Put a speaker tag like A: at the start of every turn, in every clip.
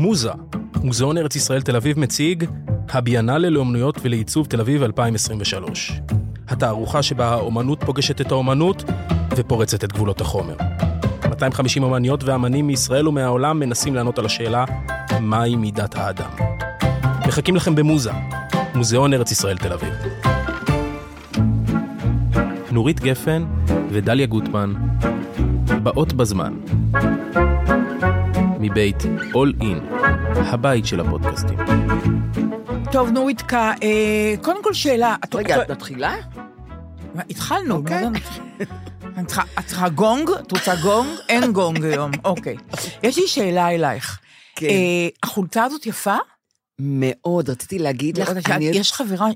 A: מוזה, מוזיאון ארץ ישראל תל אביב מציג הביאנלה לאומנויות ולעיצוב תל אביב 2023. התערוכה שבה האומנות פוגשת את האומנות ופורצת את גבולות החומר. 250 אמניות ואמנים מישראל ומהעולם מנסים לענות על השאלה מהי מידת האדם. מחכים לכם במוזה, מוזיאון ארץ ישראל תל אביב. נורית גפן ודליה גוטמן, באות בזמן. מבית All In, הבית של הפודקאסטים.
B: טוב, נוריתקה, אה, קודם כל שאלה.
C: רגע, את מתחילה?
B: התחלנו.
C: אוקיי.
B: מה זה- את צריכה- את צריכה גונג? את רוצה גונג? אין גונג היום, אוקיי. יש לי שאלה אלייך.
C: כן.
B: אה, החולצה הזאת יפה?
C: מאוד, רציתי להגיד לך,
B: את יש חברה,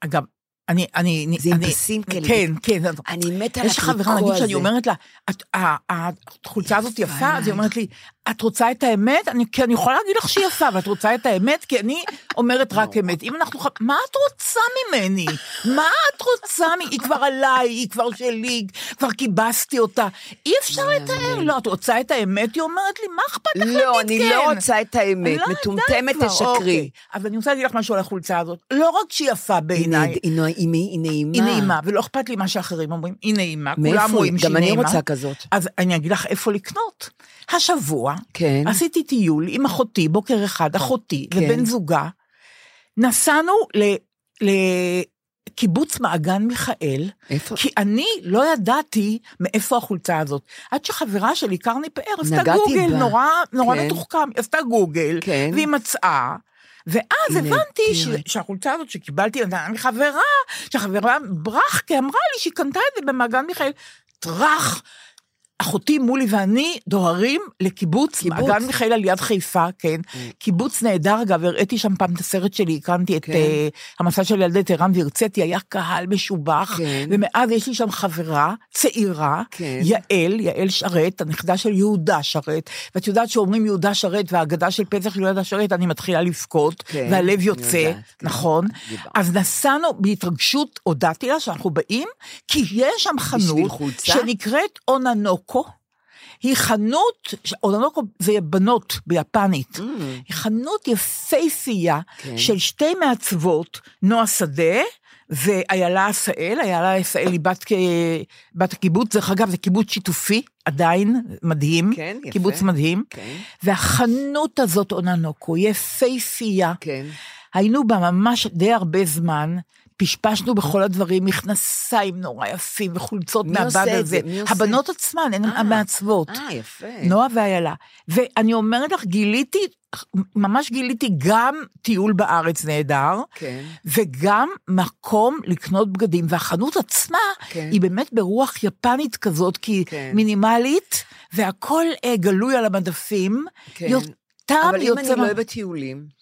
B: אגב, אני, אני, אני-
C: זה עם פסים כאלה.
B: כן, כן.
C: אני מתה על
B: יש חברה,
C: הטריקו
B: נגיד,
C: הזה.
B: שאני אומרת לה, "את- החולצה הזאת יפה, אז היא. אומרת לי, את רוצה את האמת? אני, כי אני יכולה להגיד לך שהיא יפה, ואת רוצה את האמת? כי אני אומרת רק אמת. אם אנחנו... מה את רוצה ממני? מה את רוצה? מ- היא כבר עליי, היא כבר שלי, כבר כיבסתי אותה. אי אפשר לתאר. לא, את רוצה את האמת? היא אומרת לי, מה אכפת לך להגיד כן?
C: לא, אני לא רוצה את האמת.
B: לא,
C: מטומטמת תשקרי.
B: אוקיי. אז אני רוצה להגיד לך משהו על החולצה הזאת. לא רק שהיא יפה בעיניי,
C: היא נעימה.
B: היא נעימה, ולא אכפת לי מה שאחרים אומרים, היא נעימה, כולם רואים
C: היא?
B: שהיא
C: גם אני
B: נעימה.
C: רוצה כזאת.
B: אז אני אגיד לך איפה לקנות. השבוע,
C: כן.
B: עשיתי טיול עם אחותי, בוקר אחד, אחותי
C: כן.
B: ובן זוגה, נסענו ל- לקיבוץ מעגן מיכאל,
C: איפה?
B: כי אני לא ידעתי מאיפה החולצה הזאת. עד שחברה שלי, קרני פאר, עשתה גוגל,
C: בה.
B: נורא, נורא
C: כן.
B: מתוחכם, עשתה גוגל,
C: כן.
B: והיא מצאה. ואז
C: היא
B: הבנתי ש-. שהחולצה הזאת שקיבלתי מחברה, שהחברה ברחקה אמרה לי שהיא קנתה את זה במעגן מיכאל. טראח, אחותי מולי ואני דוהרים לקיבוץ
C: קיבוץ.
B: מעגן מיכאל על יד חיפה, כן. קיבוץ נהדר, אגב, הראיתי שם פעם את הסרט שלי, הקרנתי את
C: כן.
B: אה, המסע של ילדי טהרן והרציתי, היה קהל משובח,
C: כן.
B: ומאז יש לי שם חברה צעירה,
C: כן.
B: יעל, יעל שרת, הנכדה של יהודה שרת, ואת יודעת שאומרים יהודה שרת והאגדה של פסח של יהודה שרת, אני מתחילה לבכות,
C: כן,
B: והלב יוצא,
C: יודעת, כן.
B: נכון?
C: דיברת.
B: אז נסענו בהתרגשות, הודעתי לה שאנחנו באים, כי יש שם חנות? שנקראת אוננוקו. היא חנות, אוננוקו זה בנות ביפנית, היא חנות יפייפייה
C: Mm. כן.
B: של שתי מעצבות, נועה שדה ואיילה עשאל, איילה עשאל היא בת, בת הקיבוץ, דרך אגב זה קיבוץ שיתופי, עדיין, מדהים,
C: כן, יפה.
B: קיבוץ מדהים,
C: כן.
B: והחנות הזאת אוננוקו, יפייפייה,
C: כן.
B: היינו בה ממש די הרבה זמן, פשפשנו בכל הדברים, מכנסיים נורא יפים וחולצות
C: מי
B: מהבד
C: עושה את
B: הזה.
C: זה? מי עושה?
B: הבנות עצמן, הן
C: אה,
B: המעצבות.
C: אה, יפה.
B: נועה ואיילה. ואני אומרת לך, גיליתי, ממש גיליתי גם טיול בארץ נהדר,
C: כן.
B: וגם מקום לקנות בגדים, והחנות עצמה
C: כן.
B: היא באמת ברוח יפנית כזאת, כי
C: כן.
B: מינימלית, והכל אה, גלוי על המדפים.
C: כן.
B: טעם
C: אבל אם אני לא
B: מה-
C: אוהבת טיולים,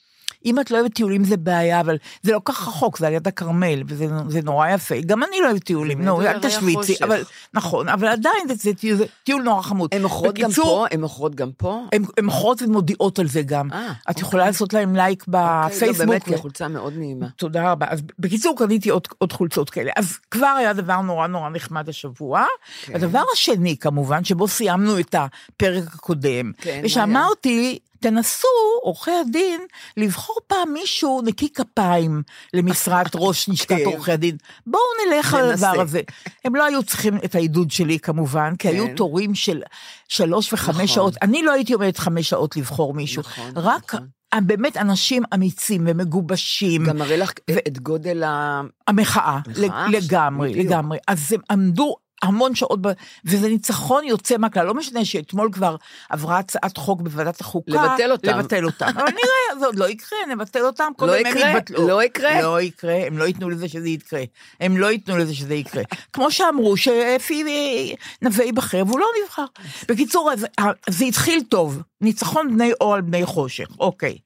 B: אם את לא אוהבת טיולים זה בעיה, אבל זה לא כך רחוק, זה על יד הכרמל, וזה זה נורא יפה. גם אני לא אוהבת טיולים, נו, אל תשוויצי. אבל נכון, אבל עדיין זה, זה, טיול- זה טיול נורא חמוד.
C: הן מוכרות גם פה? הן מוכרות גם פה?
B: הן מוכרות ומודיעות על זה גם.
C: אה,
B: את
C: אוקיי.
B: יכולה לעשות להם לייק
C: אוקיי, לא,
B: בפייסבוק.
C: באמת, כי החולצה מאוד נעימה.
B: תודה רבה. אז בקיצור, קניתי עוד, עוד חולצות כאלה. אז כבר היה דבר נורא נורא נחמד השבוע.
C: כן.
B: הדבר השני, כמובן, שבו סיימנו את הפרק הקודם,
C: כן,
B: ושאמרתי, תנסו, עורכי הדין, לבחור פעם מישהו נקי כפיים למשרת ראש לשכת
C: כן.
B: עורכי הדין. בואו נלך על
C: ננסה.
B: הדבר הזה. הם לא היו צריכים את העידוד שלי כמובן, כי היו
C: כן.
B: תורים של שלוש וחמש
C: נכון.
B: שעות. אני לא הייתי עומדת חמש שעות לבחור מישהו.
C: נכון,
B: רק
C: נכון.
B: באמת אנשים אמיצים ומגובשים.
C: גם מראה לך את גודל ה...
B: המחאה,
C: מחאה,
B: לגמרי,
C: בדיוק.
B: לגמרי. אז הם עמדו המון שעות, ב... וזה ניצחון יוצא מהכלל. לא משנה שאתמול כבר עברה הצעת חוק בוועדת החוקה.
C: לבטל אותם.
B: לבטל אותם. אבל נראה, זה עוד לא יקרה, נבטל אותם.
C: לא
B: הם
C: יקרה,
B: יתבטלו.
C: לא יקרה.
B: לא יקרה, הם לא ייתנו לזה שזה יקרה. הם לא ייתנו לזה שזה יקרה. כמו שאמרו, שאפי נווה ייבחר, והוא לא נבחר. בקיצור, אז, זה התחיל טוב. ניצחון בני אור על בני חושך, אוקיי.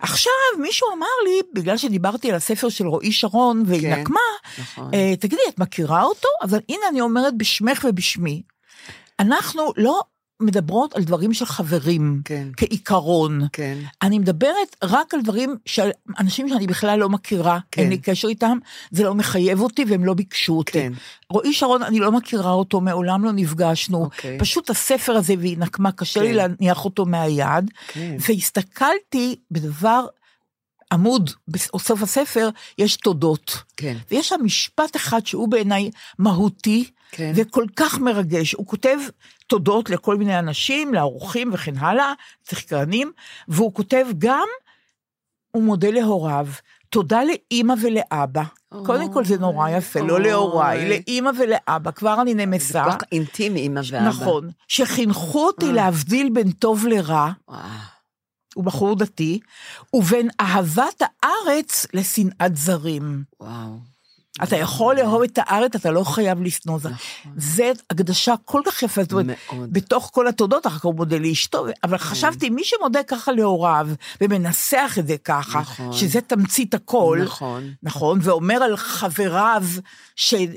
B: עכשיו, מישהו אמר לי, בגלל שדיברתי על הספר של רועי שרון והיא
C: כן,
B: נקמה,
C: נכון.
B: אה, תגידי, את מכירה אותו? אבל הנה אני אומרת בשמך ובשמי, אנחנו לא מדברות על דברים של חברים,
C: כן.
B: כעיקרון.
C: כן.
B: אני מדברת רק על דברים של אנשים שאני בכלל לא מכירה,
C: כן.
B: אין לי קשר איתם, זה לא מחייב אותי והם לא ביקשו אותי.
C: כן.
B: רועי שרון, אני לא מכירה אותו, מעולם לא נפגשנו.
C: אוקיי.
B: פשוט הספר הזה והיא נקמה, קשה לי
C: כן.
B: להניח אותו מהיד.
C: כן.
B: והסתכלתי בדבר, עמוד, בסוף הספר, יש תודות.
C: כן.
B: ויש שם משפט אחד שהוא בעיניי מהותי,
C: כן.
B: וכל כך מרגש. הוא כותב תודות לכל מיני אנשים, לאורחים וכן הלאה, תחקרנים, והוא כותב גם, הוא מודה להוריו, תודה לאימא ולאבא.
C: אוי,
B: קודם כל זה נורא יפה, לא
C: אוי.
B: להוריי, לאימא ולאבא, כבר אני
C: זה
B: נמסה.
C: כל כך אינטימי, אמא ואבא.
B: נכון, שחינכו אותי
C: אה.
B: להבדיל בין טוב לרע. הוא בחור דתי, ובין אהבת הארץ לשנאת זרים.
C: וואו.
B: אתה יכול לאהוב את הארץ, אתה לא חייב לשנוא זאת.
C: נכון.
B: זה הקדשה כל כך יפה, זאת אומרת. בתוך כל התודות, אחר כך הוא מודה לאשתו, אבל חשבתי, מי שמודה ככה להוריו, ומנסח את זה ככה,
C: נכון.
B: שזה תמצית הכל,
C: נכון.
B: נכון, ואומר על חבריו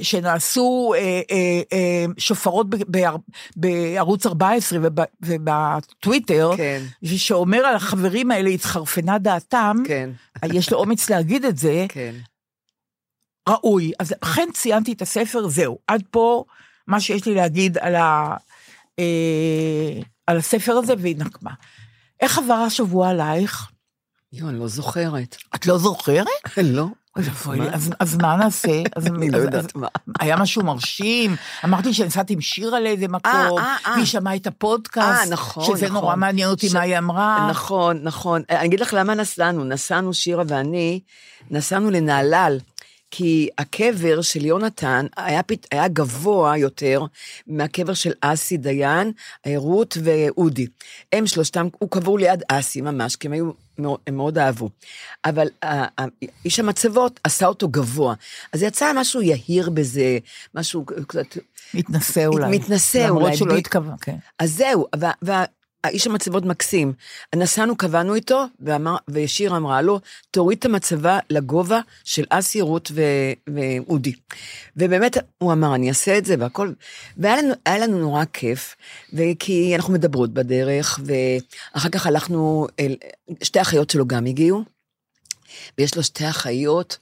B: שנעשו אה, אה, אה, שופרות בערוץ 14 וב, ובטוויטר,
C: כן.
B: שאומר על החברים האלה התחרפנה דעתם,
C: כן.
B: יש לו אומץ להגיד את זה,
C: כן.
B: ראוי. אז אכן ציינתי את הספר, זהו. עד פה מה שיש לי להגיד על, ה, אה, על הספר הזה, והיא נקמה. איך עבר השבוע עלייך?
C: יואו, אני לא זוכרת.
B: את לא זוכרת?
C: לא.
B: אז, מה נעשה?
C: אני לא יודעת מה.
B: היה משהו מרשים, אמרתי שנסעתי עם שירה לאיזה מקום,
C: אה, אה.
B: והיא שמעה את הפודקאסט,
C: אה, נכון,
B: שזה
C: נכון.
B: נורא מעניין אותי מה היא אמרה.
C: נכון, נכון. אני אגיד לך למה נסענו. נסענו, שירה ואני, נסענו לנהלל. כי הקבר של יונתן היה, פת... היה גבוה יותר מהקבר של אסי דיין, רות ואודי. הם שלושתם, הוא קבור ליד אסי ממש, כי הם היו, הם מאוד אהבו. אבל ה- ה- איש המצבות עשה אותו גבוה. אז יצא משהו יהיר בזה, משהו קצת...
B: מתנשא אולי.
C: מתנשא
B: למרות
C: אולי,
B: שלא
C: ב-
B: התכוון, כן.
C: אז זהו, והאיש המצבות מקסים. נסענו, קבענו איתו, ואמר, ושירה אמרה לו, תוריד את המצבה לגובה של אסי, רות ואודי. ובאמת, הוא אמר, אני אעשה את זה והכל. והיה לנו, לנו נורא כיף, וכי אנחנו מדברות בדרך, ואחר כך הלכנו, אל, שתי אחיות שלו גם הגיעו, ויש לו שתי אחיות.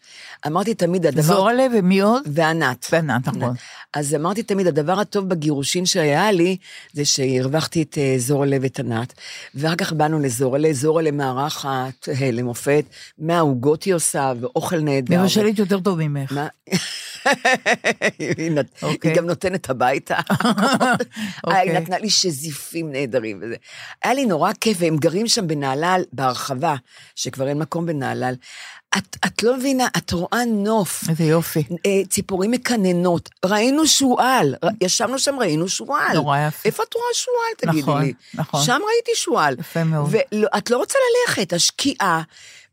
C: אמרתי תמיד, הדבר...
B: זורלה ומי עוד?
C: וענת.
B: וענת, נכון.
C: אז אמרתי תמיד, הדבר הטוב בגירושין שהיה לי, זה שהרווחתי את אה, זורלה ואת ענת, ואחר כך באנו לזורלה, זורלה מארחת אה, למופת, מהעוגות היא עושה, ואוכל נהדר.
B: מבשלת יותר טוב ממך.
C: היא
B: אוקיי.
C: גם נותנת הביתה.
B: אוקיי.
C: היא נתנה לי שזיפים נהדרים וזה. היה לי נורא כיף, והם גרים שם בנהלל, בהרחבה, שכבר אין מקום בנהלל. את, את לא מבינה, את רואה נוף.
B: איזה יופי.
C: אה, ציפורים מקננות, ראינו שועל, ישבנו שם, ראינו שועל.
B: נורא יפה.
C: איפה את רואה שועל, תגידי
B: נכון,
C: לי?
B: נכון.
C: שם ראיתי שועל.
B: יפה מאוד.
C: ואת לא רוצה ללכת, השקיעה.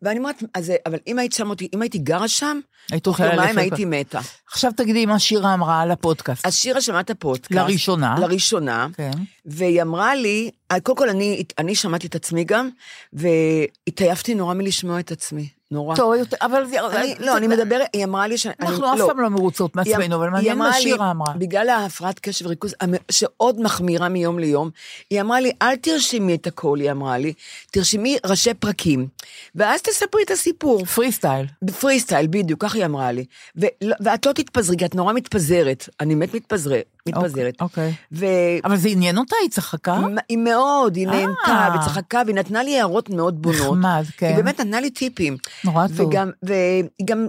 C: ואני אומרת, אז, אבל אם היית שם אותי, אם הייתי גרה שם,
B: היית יכולה
C: יומיים. הייתי מתה.
B: עכשיו תגידי מה שירה אמרה על הפודקאסט.
C: אז שירה שמעה את הפודקאסט.
B: לראשונה.
C: לראשונה.
B: כן.
C: והיא אמרה לי, קודם כל אני, אני שמעתי את עצמי גם, והתעייפתי נורא מלשמוע את עצמי, נורא.
B: טוב, אבל.
C: אני, לא, אני מדברת, היא אמרה לי ש...
B: אנחנו
C: אני-
B: אף פעם לא מרוצות
C: אמ-
B: מעצמנו, אבל מעניין מה
C: לי,
B: שירה אמרה.
C: בגלל ההפרעת קשב וריכוז, שעוד מחמירה מיום ליום, היא אמרה לי, אל תרשמי את הכל, היא אמרה לי, תרשמי ראשי פרקים, ואז תספרי את הסיפור.
B: פרי סטייל.
C: בפרי סטייל, בדיוק, ככה היא אמרה לי. ולא- ואת לא תתפזרי, כי את נורא מתפזרת. אני באמת מתפזרת. מתפזרת.
B: אוקיי.
C: ו...
B: אבל זה עניין אותה, היא צחקה?
C: היא מאוד, היא
B: אה.
C: נהנתה וצחקה, והיא נתנה לי הערות מאוד בונות.
B: נחמד, כן.
C: היא באמת נתנה לי טיפים.
B: נורא טוב.
C: וגם, והיא גם,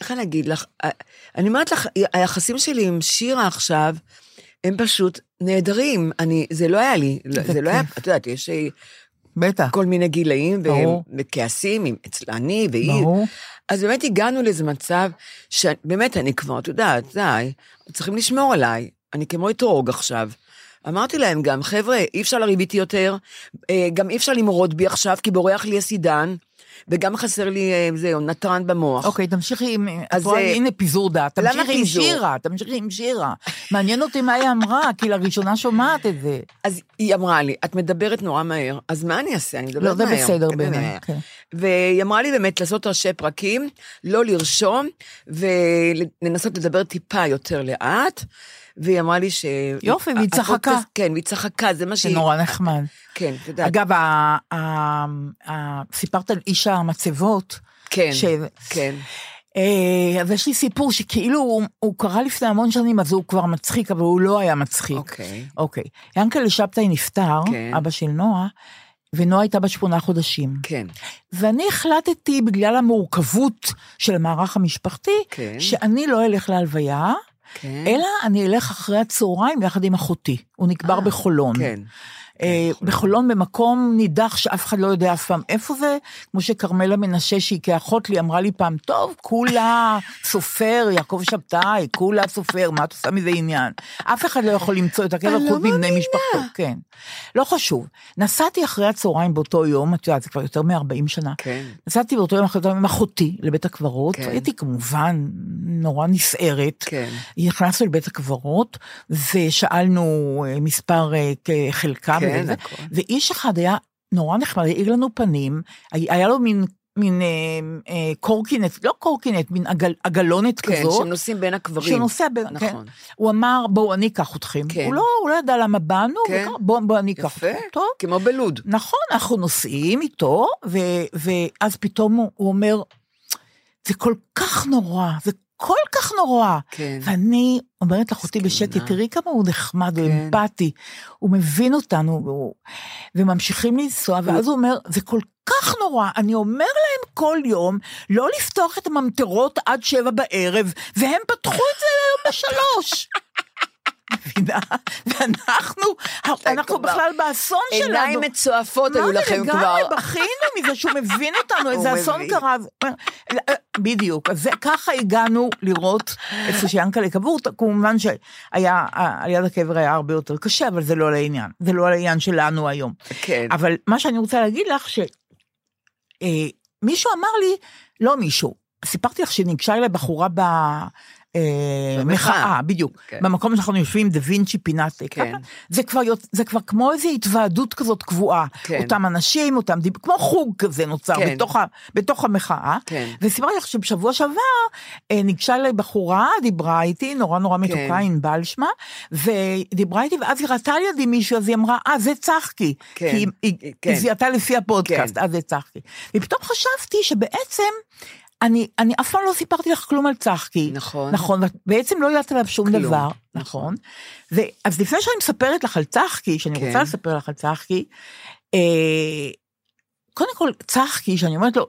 C: איך אני אגיד לך, אני אומרת לך, היחסים שלי עם שירה עכשיו, הם פשוט נהדרים. אני, זה לא היה לי,
B: זה
C: זה לא היה. את יודעת, יש אה,
B: בטח.
C: כל מיני גילאים. והם- וכעסים, עם- אני והיא.
B: ברור.
C: אז באמת הגענו לאיזה מצב, שבאמת אני כבר, את יודעת, די, צריכים לשמור עליי, אני כמו אתרוג עכשיו. אמרתי להם גם, חבר'ה, אי אפשר לריב איתי יותר, אה, גם אי אפשר למרוד בי עכשיו, כי בורח לי הסידן, וגם חסר לי, אה, זהו, נתרן במוח.
B: אוקיי, תמשיכי עם...
C: אז זה-
B: הנה פיזור דעת. תמשיכי עם? שירה, תמשיכי עם שירה. מעניין אותי מה היא אמרה, כי לראשונה שומעת את זה.
C: אז היא אמרה לי, את מדברת נורא מהר, אז מה אני אעשה? אני מדברת
B: לא,
C: מהר.
B: זה בסדר
C: כן,
B: בעיניי.
C: מהר.
B: כן.
C: והיא אמרה לי באמת לעשות ראשי פרקים, לא לרשום, ולנסות לדבר טיפה יותר לאט, והיא אמרה לי ש...
B: יופי, והיא צחקה.
C: כן, והיא צחקה, זה מה
B: זה
C: שהיא...
B: נורא נחמד.
C: כן, יודעת.
B: אגב, סיפרת על איש המצבות.
C: כן, כן.
B: אה, אז יש לי סיפור שכאילו הוא, הוא קרה לפני המון שנים, אז הוא כבר מצחיק, אבל הוא לא היה מצחיק.
C: אוקיי.
B: אוקיי. ינקלה שבתאי נפטר,
C: כן.
B: אבא של נועה, ונועה הייתה בת שמונה חודשים.
C: כן.
B: ואני החלטתי, בגלל המורכבות של המערך המשפחתי,
C: כן.
B: שאני לא אלך להלוויה,
C: כן.
B: אלא אני אלך אחרי הצהריים יחד עם אחותי. הוא נקבר
C: אה,
B: בחולון.
C: כן.
B: אה, בחולון במקום נידח שאף אחד לא יודע אף פעם איפה זה, כמו שכרמלה מנשה שהיא כאחות לי אמרה לי פעם, טוב, כולה סופר, יעקב שבתאי, כולה סופר, מה את עושה מזה עניין? אף אחד לא יכול למצוא את הקבר חוץ
C: לא
B: מבני משפחתו, כן. לא חשוב. נסעתי אחרי הצהריים באותו יום, את יודעת, זה כבר יותר מ-40 שנה.
C: כן.
B: נסעתי באותו יום אחרי עם אחותי לבית הקברות,
C: כן.
B: הייתי כמובן נורא נסערת.
C: כן.
B: נכנסנו לבית הקברות, ושאלנו אה, מספר אה, חלקה,
C: כן,
B: וזה,
C: הכל.
B: ואיש אחד היה נורא נחמד, העיר לנו פנים, היה לו מין, מין אה, אה, קורקינט, לא קורקינט, מין עגל, עגלונת
C: כן,
B: כזאת.
C: שהם נוסעים בין הקברים.
B: שהוא נוסע, ב...
C: נכון.
B: כן. הוא אמר, בואו, אני אקח אתכם.
C: כן.
B: הוא, לא, הוא לא ידע למה באנו,
C: כן.
B: וכך, בואו, בוא, אני אקח
C: יפה.
B: אתכם. טוב.
C: כמו בלוד.
B: נכון, אנחנו נוסעים איתו, ו, ואז פתאום הוא, הוא אומר, זה כל כך נורא, זה כל כך נורא.
C: כן.
B: ואני אומרת לאחותי. בשקט, תראי כמה הוא נחמד, הוא
C: כן.
B: אמפתי, הוא מבין אותנו, והוא... וממשיכים לנסוע, ואז הוא אומר, זה כל כך נורא, אני אומר להם כל יום, לא לפתוח את הממטרות עד שבע בערב, והם פתחו את זה היום בשלוש. מבינה? ואנחנו, אנחנו בכלל באסון שלנו.
C: עיניים מצועפות היו
B: מה זה,
C: לכם כבר.
B: לגמרי, בכינו מזה שהוא מבין אותנו, איזה אסון. קרה. בדיוק, אז זה- ככה הגענו לראות איפה שיענקל'ה קבור, כמובן שהיה, על יד הקבר היה הרבה יותר קשה, אבל זה לא לעניין, זה לא לעניין שלנו היום.
C: כן.
B: אבל מה שאני רוצה להגיד לך, שמישהו אמר לי, לא מישהו, סיפרתי לך שניגשה אליי בחורה ב... אה. מחאה, בדיוק.
C: כן.
B: במקום שאנחנו יושבים, דה וינצ'י פינת.
C: כן.
B: ככה. זה כבר, זה כבר כמו איזו התוועדות כזאת קבועה.
C: כן.
B: אותם אנשים, אותם דיב... כמו חוג כזה נוצר
C: כן.
B: בתוך, ה... בתוך המחאה.
C: כן.
B: וסיפרתי לך שבשבוע שעבר אה, ניגשה אליי בחורה, דיברה איתי, נורא נורא מתוקה,
C: כן.
B: ענבל שמה, ודיברה איתי, ואז היא ראתה לידי מישהו, אז היא אמרה, אה, זה צחקי.
C: כן.
B: כי היא, היא,
C: כן.
B: היא זיהתה לפי הפודקאסט,
C: כן.
B: אז זה צחקי. ופתאום חשבתי שבעצם, אני, אני אף פעם לא סיפרתי לך כלום על צחקי.
C: נכון.
B: נכון, בעצם לא יודעת עליו שום
C: כלום.
B: דבר, נכון. ו- אז לפני שאני מספרת לך על צחקי, שאני
C: כן.
B: רוצה לספר לך על צחקי, אה, קודם כל, צחקי, שאני אומרת לו,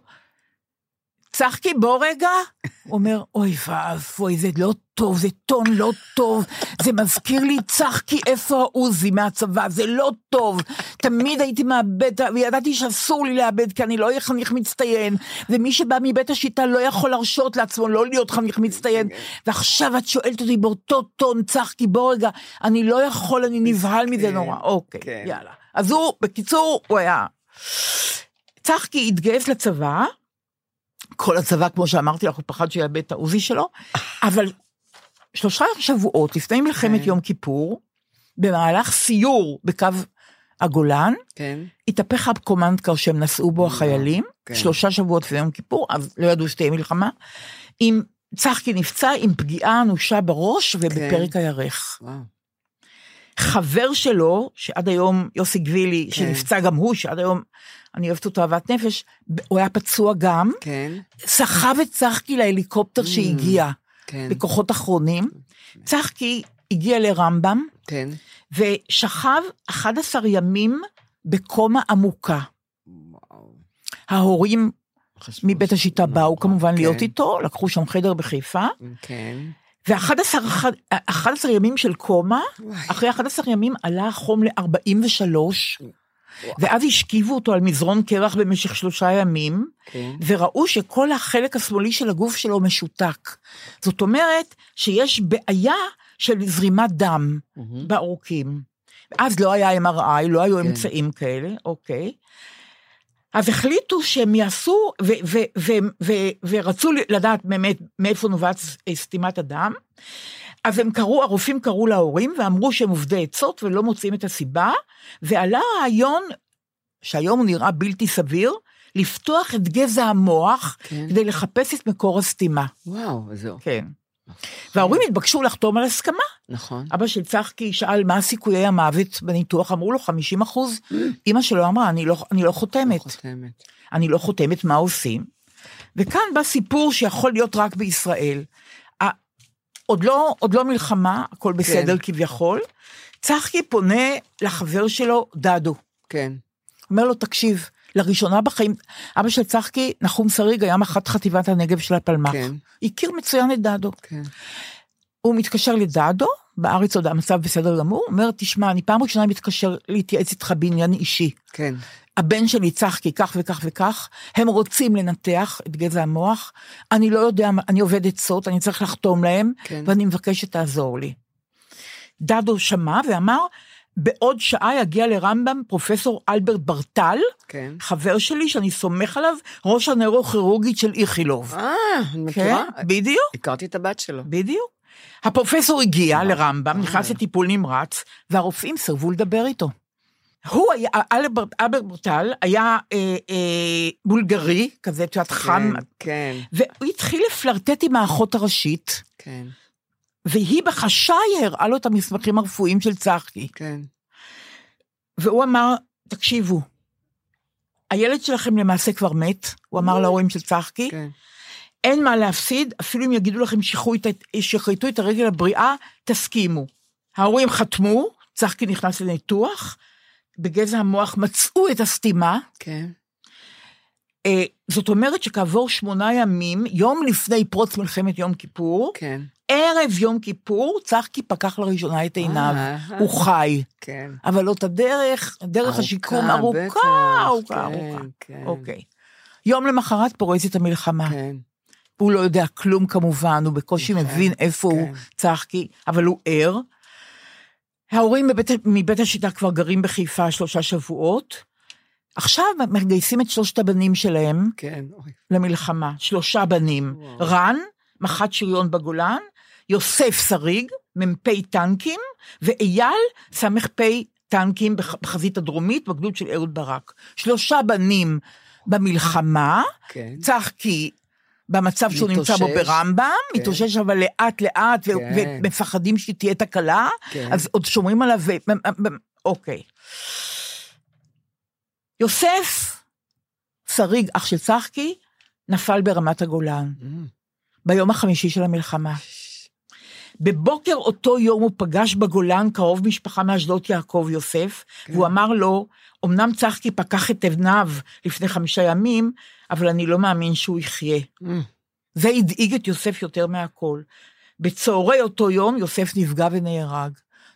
B: צחקי, בוא רגע. הוא אומר, אוי ואבוי, זה לא טוב, זה טון לא טוב, זה מזכיר לי צחקי, איפה העוזי מהצבא, זה לא טוב. תמיד הייתי מאבד, וידעתי שאסור לי לאבד, כי אני לא אהיה חניך מצטיין, ומי שבא מבית השיטה לא יכול להרשות לעצמו לא להיות חניך מצטיין. ועכשיו את שואלת אותי באותו טון, צחקי, בוא רגע, אני לא יכול, אני נבהל מזה
C: כן,
B: נורא. אוקיי,
C: כן.
B: יאללה. אז הוא, בקיצור, הוא היה... צחקי התגייס לצבא, כל הצבא, כמו שאמרתי לך, הוא פחד שיאבד את העוזי שלו, אבל שלושה שבועות לפני מלחמת
C: כן.
B: יום כיפור, במהלך סיור בקו הגולן,
C: כן.
B: התהפך הקומנדקר שהם נסעו בו החיילים,
C: כן.
B: שלושה שבועות לפני יום כיפור, אז לא ידעו שתהיה מלחמה, עם צחקי נפצע עם פגיעה אנושה בראש ובפרק הירך.
C: וואו.
B: חבר שלו, שעד היום, יוסי גבילי,
C: כן.
B: שנפצע גם הוא, שעד היום אני אוהבת אותו אהבת נפש, הוא היה פצוע גם,
C: כן.
B: סחב את צחקי להליקופטר
C: Mm.
B: שהגיע
C: כן.
B: בכוחות אחרונים. צחקי הגיע לרמב"ם
C: כן.
B: ושכב 11 ימים בקומה עמוקה.
C: וואו.
B: ההורים מבית השיטה באו כמובן
C: כן.
B: להיות איתו, לקחו שם חדר בחיפה,
C: כן.
B: ו-11 ימים של קומה,
C: וואי.
B: אחרי 11 ימים עלה החום ל-43, ואז השכיבו אותו על מזרון קרח במשך שלושה ימים,
C: כן.
B: וראו שכל החלק השמאלי של הגוף שלו משותק. זאת אומרת שיש בעיה של זרימת דם
C: מהמם.
B: בעורקים. אז לא היה MRI, לא היו
C: כן.
B: אמצעים כאלה, אוקיי. אז החליטו שהם יעשו, ו- ו- ו- ורצו לדעת באמת מאיפה נובעת סתימת הדם. אז הם קראו, הרופאים קראו להורים ואמרו שהם עובדי עצות ולא מוצאים את הסיבה, ועלה רעיון, שהיום הוא נראה בלתי סביר, לפתוח את גזע המוח
C: כן.
B: כדי לחפש את מקור הסתימה.
C: וואו, זהו.
B: כן. וההורים התבקשו לחתום על הסכמה.
C: נכון.
B: אבא של צחקי שאל מה סיכויי המוות בניתוח, אמרו לו 50 אחוז. אימא שלו אמרה, אני לא, אני לא חותמת.
C: חותמת.
B: אני לא חותמת, מה עושים? וכאן בא סיפור שיכול להיות רק בישראל. עוד לא, עוד לא מלחמה, הכל בסדר כביכול. צחקי פונה לחבר שלו, דדו.
C: כן.
B: אומר לו, תקשיב, לראשונה בחיים, אבא של צחקי, נחום שריג, היה מח"ט חטיבת הנגב של הפלמ"ח.
C: כן.
B: הכיר מצוין את דדו.
C: כן.
B: הוא מתקשר לדדו, בארץ עוד המצב בסדר גמור, אומר, תשמע, אני פעם ראשונה מתקשר להתייעץ איתך בעניין אישי.
C: כן.
B: הבן שלי צחקי כך וכך וכך, הם רוצים לנתח את גזע המוח, אני לא יודע, אני עובד עצות, אני צריך לחתום להם,
C: כן.
B: ואני מבקש שתעזור לי. דדו שמע ואמר, בעוד שעה יגיע לרמב"ם פרופסור אלברט ברטל,
C: כן.
B: חבר שלי שאני סומך עליו, ראש הנוירוכירורגית של איכילוב.
C: אה, אני
B: כן,
C: מכירה.
B: בדיוק.
C: הכרתי את הבת שלו.
B: בדיוק. הפרופסור הגיע לרמב"ם, נכנס לטיפול נמרץ, והרופאים סירבו לדבר איתו. הוא היה, אלברט ברטל היה אה, אה, בולגרי, כזה, את יודעת, חם,
C: כן, כן,
B: והוא התחיל לפלרטט עם האחות הראשית,
C: כן,
B: והיא בחשאי הראה לו את המסמכים הרפואיים של צחקי.
C: כן.
B: והוא אמר, תקשיבו, הילד שלכם למעשה כבר מת, הוא אמר להורים של צחקי,
C: כן.
B: אין מה להפסיד, אפילו אם יגידו לכם שחרטו את הרגל הבריאה, תסכימו. ההורים חתמו, צחקי נכנס לניתוח, בגזע המוח מצאו את הסתימה,
C: כן.
B: אה, זאת אומרת שכעבור שמונה ימים, יום לפני פרוץ מלחמת יום כיפור,
C: כן.
B: ערב יום כיפור, צחקי פקח לראשונה את עיניו,
C: אה,
B: הוא חי.
C: כן.
B: אבל לא את הדרך, דרך
C: ארוכה,
B: השיקום ארוכה,
C: בטח,
B: ארוכה,
C: כן,
B: ארוכה.
C: כן.
B: אוקיי. יום למחרת פורצת המלחמה.
C: כן.
B: הוא לא יודע כלום כמובן, הוא בקושי
C: כן,
B: מבין איפה הוא
C: כן.
B: צחקי, אבל הוא ער. ההורים בבית, מבית השיטה כבר גרים בחיפה שלושה שבועות. עכשיו מגייסים את שלושת הבנים שלהם
C: כן.
B: למלחמה, שלושה בנים.
C: וואו.
B: רן, מח"ט שריון בגולן, יוסף שריג, מ"פ טנקים, ואייל, סמ"פ טנקים בח- בחזית הדרומית, בגדוד של אהוד ברק. שלושה בנים במלחמה,
C: כן.
B: צחקי במצב שהוא נמצא בו. ברמב"ם,
C: כן.
B: מתאושש אבל לאט לאט,
C: כן.
B: ומפחדים שתהיה תקלה,
C: כן.
B: אז עוד שומרים עליו, ו... אוקיי. יוסף שריג, אח של צחקי, נפל ברמת הגולן,
C: Mm.
B: ביום החמישי של המלחמה. בבוקר אותו יום הוא פגש בגולן קרוב משפחה מאשדות יעקב יוסף,
C: כן.
B: והוא אמר לו, אמנם צחקי פקח את עיניו לפני חמישה ימים, אבל אני לא מאמין שהוא יחיה.
C: Mm.
B: זה הדאיג את יוסף יותר מהכל. בצהרי אותו יום יוסף נפגע ונהרג.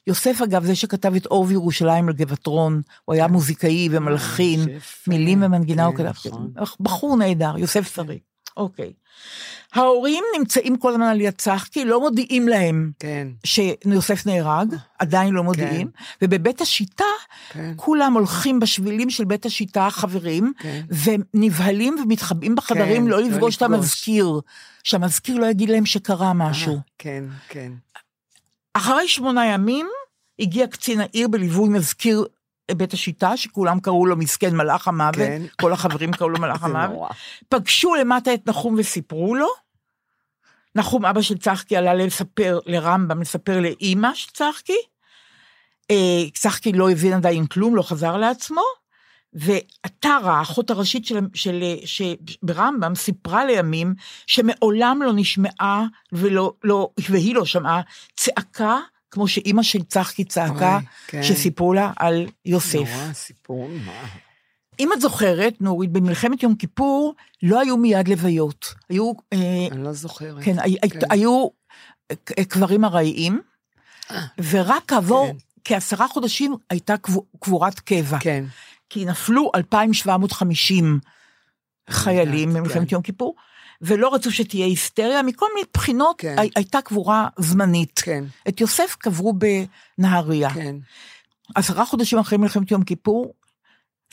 B: יוסף אגב זה שכתב את אור וירושלים על גבעטרון, הוא היה מוזיקאי ומלחין. מילים ומנגינה הוא
C: כן,
B: כתב.
C: נכון.
B: בחור נהדר, יוסף שריג. אוקיי. ההורים נמצאים כל הזמן על יד צחקי, לא מודיעים להם
C: כן,
B: שיוסף נהרג, עדיין לא מודיעים, ובבית השיטה
C: כן.
B: כולם הולכים בשבילים של בית השיטה, חברים,
C: כן.
B: ונבהלים ומתחבאים בחדרים
C: כן,
B: לא
C: לא
B: לפגוש את. המזכיר, שהמזכיר לא יגיד להם שקרה משהו.
C: אה, כן, כן.
B: אחרי שמונה ימים הגיע קצין העיר בליווי מזכיר בית השיטה, שכולם קראו לו מסכן מלאך המוות,
C: כן.
B: כל החברים קראו לו מלאך המוות. פגשו למטה את נחום וסיפרו לו. נחום, אבא של צחקי, עלה לספר לרמב"ם, לספר לאימא של צחקי. אה, צחקי לא הבין עדיין כלום, לא חזר לעצמו. ועטרה, האחות הראשית של, של, של, ברמב"ם, סיפרה לימים שמעולם לא נשמעה, ולא, לא, והיא לא שמעה, צעקה כמו שאימא של צחקי צעקה,
C: אוי, כן.
B: שסיפרו לה על יוסף.
C: נורא, סיפור, מה?
B: אם את זוכרת, נורית, במלחמת יום כיפור לא היו מיד לוויות. היו, אה,
C: אני לא זוכרת.
B: כן,
C: כן.
B: היו אה, קברים ארעיים,
C: אה.
B: ורק כעבור
C: כן.
B: כעשרה חודשים הייתה קבור- קבורת קבע.
C: כן,
B: כי נפלו 2,750 חיילים במלחמת
C: כן.
B: יום כיפור, ולא רצו שתהיה היסטריה, מכל מיני בחינות
C: כן.
B: הי- הייתה קבורה זמנית.
C: כן,
B: את יוסף קברו בנהריה.
C: כן.
B: עשרה חודשים אחרי מלחמת יום כיפור,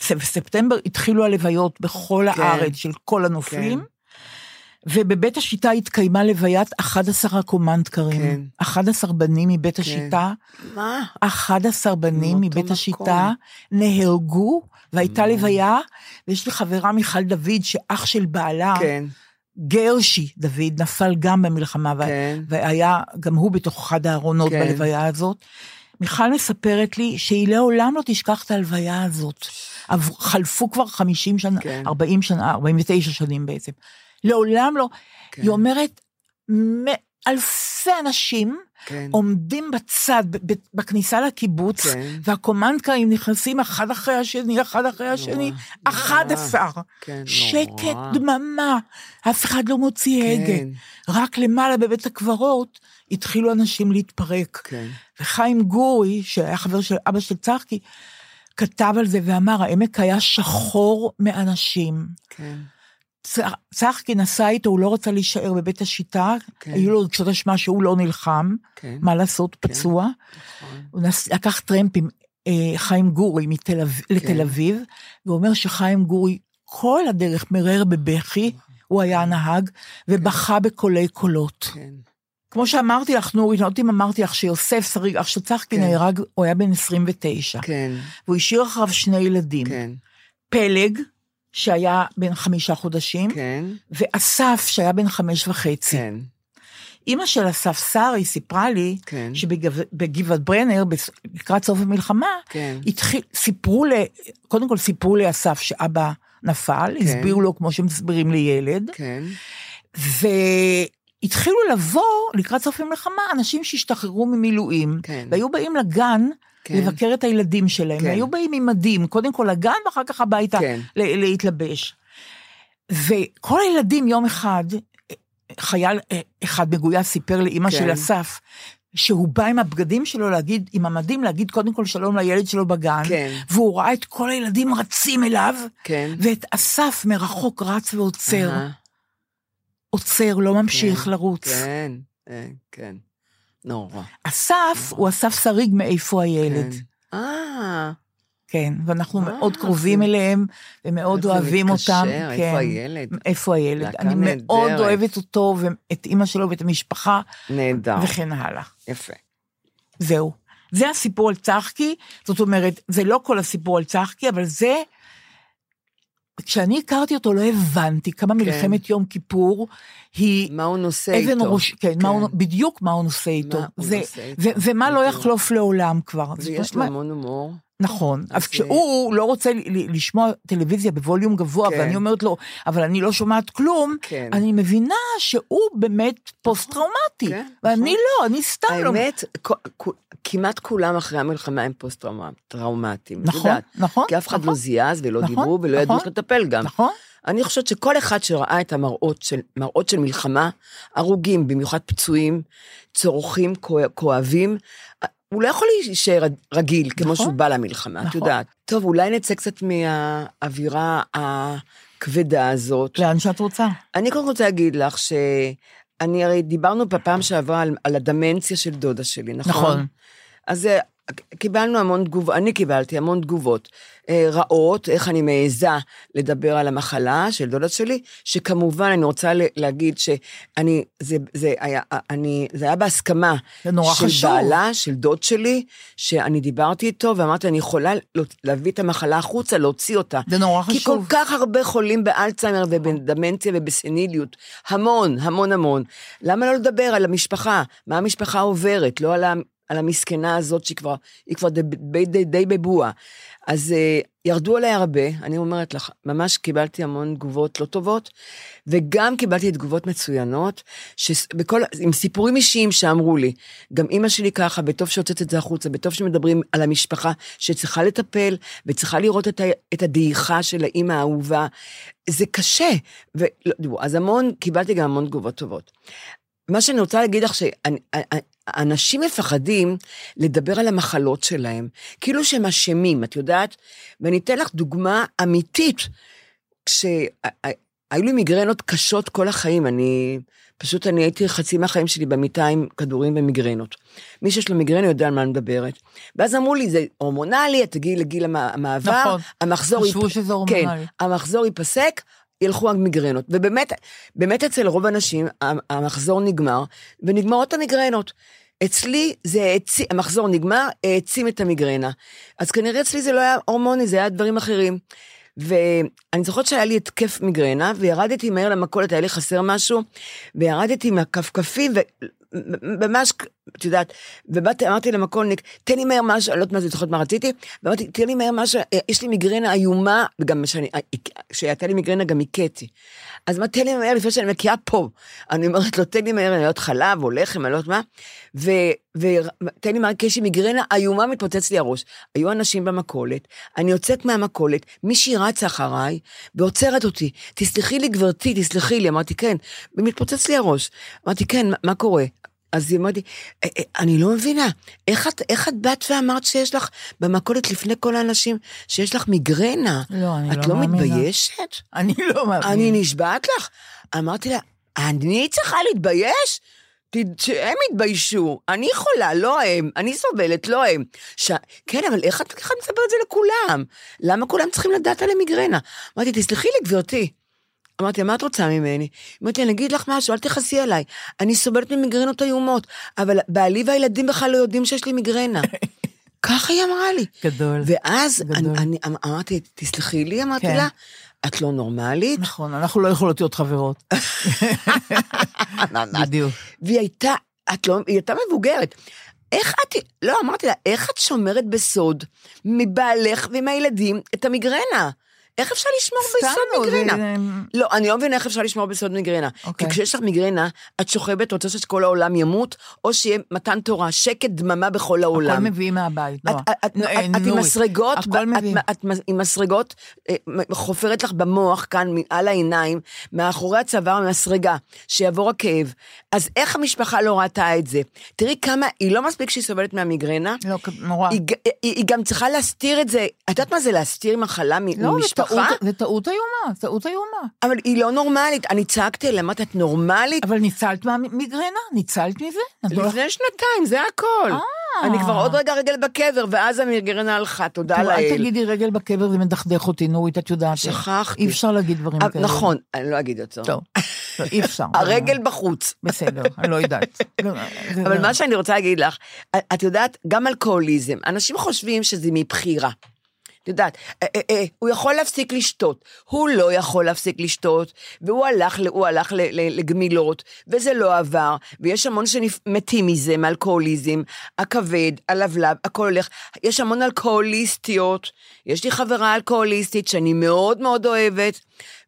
B: בספטמבר התחילו הלוויות בכל
C: כן.
B: הארץ של כל הנופלים,
C: כן.
B: ובבית השיטה התקיימה לוויית 11 הקומנדקרים.
C: כן.
B: 11 בנים מבית
C: כן.
B: השיטה,
C: מה?
B: 11 בנים מבית
C: מקום.
B: השיטה נהרגו, והייתה
C: מה?
B: לוויה, ויש לי חברה מיכל דוד, שאח של בעלה
C: כן,
B: גרשי דוד נפל גם במלחמה,
C: כן.
B: והיה גם הוא בתוך אחד הארונות
C: כן.
B: בלוויה הזאת. מיכל מספרת לי שהיא לעולם לא תשכח את ההלוויה הזאת. חלפו כבר 50 שנה,
C: כן.
B: 40 שנה, 49 שנים בעצם. לעולם לא.
C: כן.
B: היא אומרת, אלפי אנשים
C: כן.
B: עומדים בצד, בכניסה לקיבוץ,
C: כן.
B: והקומנדקרים נכנסים אחד אחרי השני, אחד אחרי השני,
C: נורא,
B: 11.
C: כן,
B: שקט,
C: נורא.
B: דממה, אף אחד לא מוציא הגה.
C: כן.
B: רק למעלה בבית הקברות התחילו אנשים להתפרק.
C: כן.
B: וחיים גורי, שהיה חבר של אבא של צחקי, כתב על זה ואמר, העמק היה שחור מאנשים.
C: כן.
B: צחקי נסע איתו, הוא לא רצה להישאר בבית השיטה,
C: כן.
B: היו לו רגשות אשמה שהוא לא נלחם,
C: כן.
B: מה לעשות, פצוע.
C: נכון.
B: הוא נס... לקח טרמפ עם אה, חיים גורי מתל
C: כן.
B: לתל אביב, והוא אומר שחיים גורי כל הדרך מרר בבכי, הוא היה הנהג, ובכה בקולי קולות.
C: כן.
B: כמו שאמרתי לך, נורית, לא יודעת אם אמרתי לך שיוסף שריג, אח של צחקי
C: כן.
B: נהרג, הוא היה בן 29,
C: כן.
B: והוא השאיר אחריו שני ילדים.
C: כן.
B: פלג, שהיה בן חמישה חודשים,
C: כן.
B: ואסף, שהיה בן חמש וחצי.
C: כן.
B: אימא של אסף שרי סיפרה לי,
C: כן.
B: שבגבעת ברנר, לקראת סוף המלחמה,
C: כן.
B: התחיל, סיפרו ל... קודם כל סיפרו לאסף שאבא נפל,
C: כן.
B: הסבירו לו כמו שמסבירים לילד,
C: כן.
B: והתחילו לבוא לקראת סוף המלחמה אנשים שהשתחררו ממילואים,
C: כן.
B: והיו באים לגן
C: כן.
B: לבקר את הילדים שלהם,
C: כן.
B: והיו באים עם מדים, קודם כל לגן ואחר כך הביתה
C: כן.
B: להתלבש. וכל הילדים יום אחד, חייל אה, אחד מגויס סיפר לאימא
C: כן.
B: של אסף, שהוא בא עם הבגדים שלו להגיד, עם המדים להגיד קודם כל שלום לילד שלו בגן,
C: כן.
B: והוא ראה את כל הילדים רצים אליו,
C: כן.
B: ואת אסף מרחוק רץ ועוצר,
C: אהה.
B: עוצר, לא ממשיך
C: כן,
B: לרוץ.
C: כן. כן. נורא.
B: אסף הוא אסף שריג מאיפה הילד.
C: כן. אה.
B: כן, ואנחנו
C: אה,
B: מאוד קרובים אליהם, ומאוד אוהבים
C: מתקשר,
B: אותם.
C: איפה
B: כן.
C: הילד?
B: איפה הילד? אני מאוד. אוהבת אותו, ואת אימא שלו ואת המשפחה,
C: נהדר.
B: וכן הלאה.
C: יפה.
B: זהו. זה הסיפור על צחקי, זאת אומרת, זה לא כל הסיפור על צחקי, אבל זה... כשאני הכרתי אותו לא הבנתי כמה מלחמת יום כיפור היא
C: מה הוא נושא איתו?
B: ראש, כן, מה הוא,
C: כן.
B: בדיוק מה הוא נושא איתו.
C: מה הוא
B: זה,
C: נושא איתו,
B: ו- ומה לא
C: בדיוק.
B: יחלוף לעולם כבר.
C: ויש לו המון הומור.
B: נכון,
C: אז
B: כשהוא לא רוצה לשמוע טלוויזיה בווליום גבוה,
C: כן.
B: ואני אומרת לו, אבל אני לא שומעת כלום,
C: כן.
B: אני מבינה שהוא באמת פוסט-טראומטי,
C: כן,
B: ואני
C: נכון.
B: לא, אני סתם לא...
C: האמת, כמעט כולם אחרי המלחמה הם פוסט-טראומטיים.
B: נכון. נכון,
C: כי אף אחד
B: נכון.
C: לא זיעז ולא
B: נכון,
C: דיברו ולא ידעו
B: נכון.
C: איך לטפל גם.
B: נכון?
C: אני חושבת שכל אחד שראה את המראות של, מראות של מלחמה, הרוגים, במיוחד פצועים, צורכים, כוא- כואבים, הוא לא יכול להישאר רגיל כמו
B: נכון.
C: שהוא בא למלחמה, את
B: נכון.
C: יודעת. טוב, אולי נצא קצת מהאווירה הכבדה הזאת.
B: לאן שאת רוצה.
C: אני קודם רוצה להגיד לך שאני הרי דיברנו בפעם שעברה על, על הדמנציה של דודה שלי, נכון?
B: נכון.
C: אז אה, קיבלנו המון תגובות, אני קיבלתי המון תגובות אה, רעות, איך אני מעיזה לדבר על המחלה של דודה שלי, שכמובן אני רוצה להגיד שאני, זה, זה, היה, אני, זה היה בהסכמה
B: זה נורא
C: של
B: חשוב.
C: בעלה, של דוד שלי, שאני דיברתי איתו ואמרתי, אני יכולה לא- להביא את המחלה החוצה, להוציא אותה.
B: זה נורא
C: כי כל
B: חשוב.
C: כך הרבה חולים באלצהיימר ובדמנציה ובסניליות, המון, המון המון. למה לא לדבר על המשפחה? מה המשפחה עוברת, לא על, ה, על המסכנה הזאת שהיא כבר, היא כבר די, די, די, די בבועה. אז uh, ירדו עליי הרבה, אני אומרת לך, ממש קיבלתי המון תגובות לא טובות, וגם קיבלתי תגובות מצוינות, שבכל, עם סיפורים אישיים שאמרו לי, גם אימא שלי ככה, בטוב שהוצאת את זה החוצה, בטוב שמדברים על המשפחה שצריכה לטפל, וצריכה לראות את, ה, את הדעיכה של האימא האהובה. זה קשה. ולא, אז המון, קיבלתי גם המון תגובות טובות. מה שאני רוצה להגיד לך, שאנשים מפחדים לדבר על המחלות שלהם, כאילו שהם אשמים, את יודעת? ואני אתן לך דוגמה אמיתית. כשהיו לי מיגרנות קשות כל החיים, אני... פשוט אני הייתי חצי מהחיים שלי במיטה עם כדורים ומיגרנות. מי שיש לו מיגרנה יודע על מה אני מדברת. ואז אמרו לי, זה הורמונלי, את תגיעי לגיל המ- המעבר,
B: נכון.
C: המחזור...
B: חשבו
C: ייפ-
B: שזה הורמונלי.
C: כן, המחזור ייפסק, ילכו המיגרנות. ובאמת, באמת אצל רוב האנשים המחזור נגמר, ונגמרות המיגרנות. אצלי זה העצים, המחזור נגמר, העצים את המיגרנה. אז כנראה אצלי זה לא היה הורמוני, זה היה דברים אחרים. ואני זוכרת שהיה לי התקף מיגרנה, וירדתי מהר למכולת, היה לי חסר משהו, וירדתי מהכפכפים, וממש, את יודעת, ובאתי, אמרתי למכולניק, תן לי מהר משהו, אני לא יודעת מה זה, זוכרת מה רציתי, ואמרתי, תן לי מהר משהו, אה, יש לי מיגרנה איומה, וגם אה, כשהייתה לי מיגרנה גם הכיתי. אז מה, תן לי מהר לפני שאני מקיאה פה. אני אומרת לו, תן לי מהר, אני לא יודעת חלב או לחם, אני לא יודעת מה, ותן לי מהר, כי יש לי מיגרנה איומה, מתפוצץ לי הראש. היו אנשים במכולת, אני יוצאת מהמכולת, מישהי רצה אחריי, ועוצרת אותי, תסלחי לי גברתי, תסלחי לי, אמרתי, כן, ומתפוצץ לי הראש. אמרתי, כן, מה קורה? אז היא אמרת לי, "אה, אה, אני לא מבינה, איך את, איך את באת ואמרת שיש לך במכולת לפני כל האנשים, שיש לך מיגרנה?
B: לא, אני
C: את
B: לא
C: לא
B: מאמינה.
C: מתביישת?
B: אני לא מאמינה.
C: אני נשבעת לך. אמרתי לה, אני צריכה להתבייש? שהם יתביישו, אני חולה, לא הם, אני סובלת, לא הם. ש... כן, אבל את איך את מספרת את זה לכולם? למה כולם צריכים לדעת על המיגרנה? אמרתי, תסלחי לי, גברתי. אמרתי, מה את רוצה ממני? אמרתי, אני אגיד לך משהו, אל תכעסי עליי. אני סובלת ממיגרנות איומות, אבל בעלי והילדים בכלל לא יודעים שיש לי מיגרנה. ככה היא אמרה לי.
B: גדול.
C: ואז
B: גדול.
C: אני, אני אמ- אמרתי, תסלחי לי, אמרתי
B: כן.
C: לה, את לא נורמלית.
B: נכון, אנחנו לא יכולות להיות חברות. בדיוק.
C: והיא הייתה, את לא, היא הייתה מבוגרת. איך את, לא, אמרתי לה, איך את שומרת בסוד מבעלך ומהילדים את המיגרנה? איך אפשר לשמור
B: סתם,
C: בסוד
B: זה-
C: מיגרנה? לא, אני לא מבינה איך אפשר לשמור בסוד מיגרנה.
B: אוקיי.
C: כי כשיש לך מיגרנה, את שוכבת, רוצה שכל העולם ימות, או שיהיה מתן תורה, שקט, דממה בכל העולם.
B: הכל מביאים מהבית. לא.
C: את, את, את,
B: נו,
C: את,
B: אה,
C: את עם מסרגות, את, את עם מסרגות, אה, חופרת לך במוח כאן, על העיניים, מאחורי הצוואר מסרגה, שיעבור הכאב. אז איך המשפחה לא ראתה את זה? תראי כמה, היא לא מספיק שהיא סובלת מהמיגרנה,
B: לא, נורא.
C: היא, ג- היא, היא גם צריכה להסתיר את זה. את יודעת מה זה להסתיר מחלה
B: לא,
C: ממשפחה?
B: טעות- זה טעות איומה, טעות איומה.
C: אבל היא לא נורמלית. אני צעקתי עליה, אמרתי, את נורמלית?
B: אבל ניצלת מהמיגרנה? ניצלת מזה? לך-
C: לפני שנתיים, זה הכל.
B: אה.
C: אני כבר עוד רגע רגל בקבר, ואז המיגרנה הלכה, תודה
B: תראו, אל
C: לאל.
B: תגידי רגל בקבר, זה מדכדך אותי, נורית, את יודעת.
C: שכחתי.
B: אי אפשר להגיד דברים
C: אה,
B: כאלה.
C: נכון, אני לא אגיד אותו.
B: טוב, לא, אי אפשר.
C: הרגל בחוץ.
B: בסדר, אני לא יודעת. לא, זה
C: אבל
B: לא-
C: מה שאני רוצה להגיד לך, את יודעת, גם אלכוהוליזם, אנשים חושבים שזה מבחירה. יודעת, אה, אה, אה, הוא יכול להפסיק לשתות, הוא לא יכול להפסיק לשתות, והוא הלך, הוא הלך לגמילות, וזה לא עבר, ויש המון שמתים מזה, מאלכוהוליזם, הכבד, הלבלב, הכל הולך, יש המון אלכוהוליסטיות, יש לי חברה אלכוהוליסטית שאני מאוד מאוד אוהבת,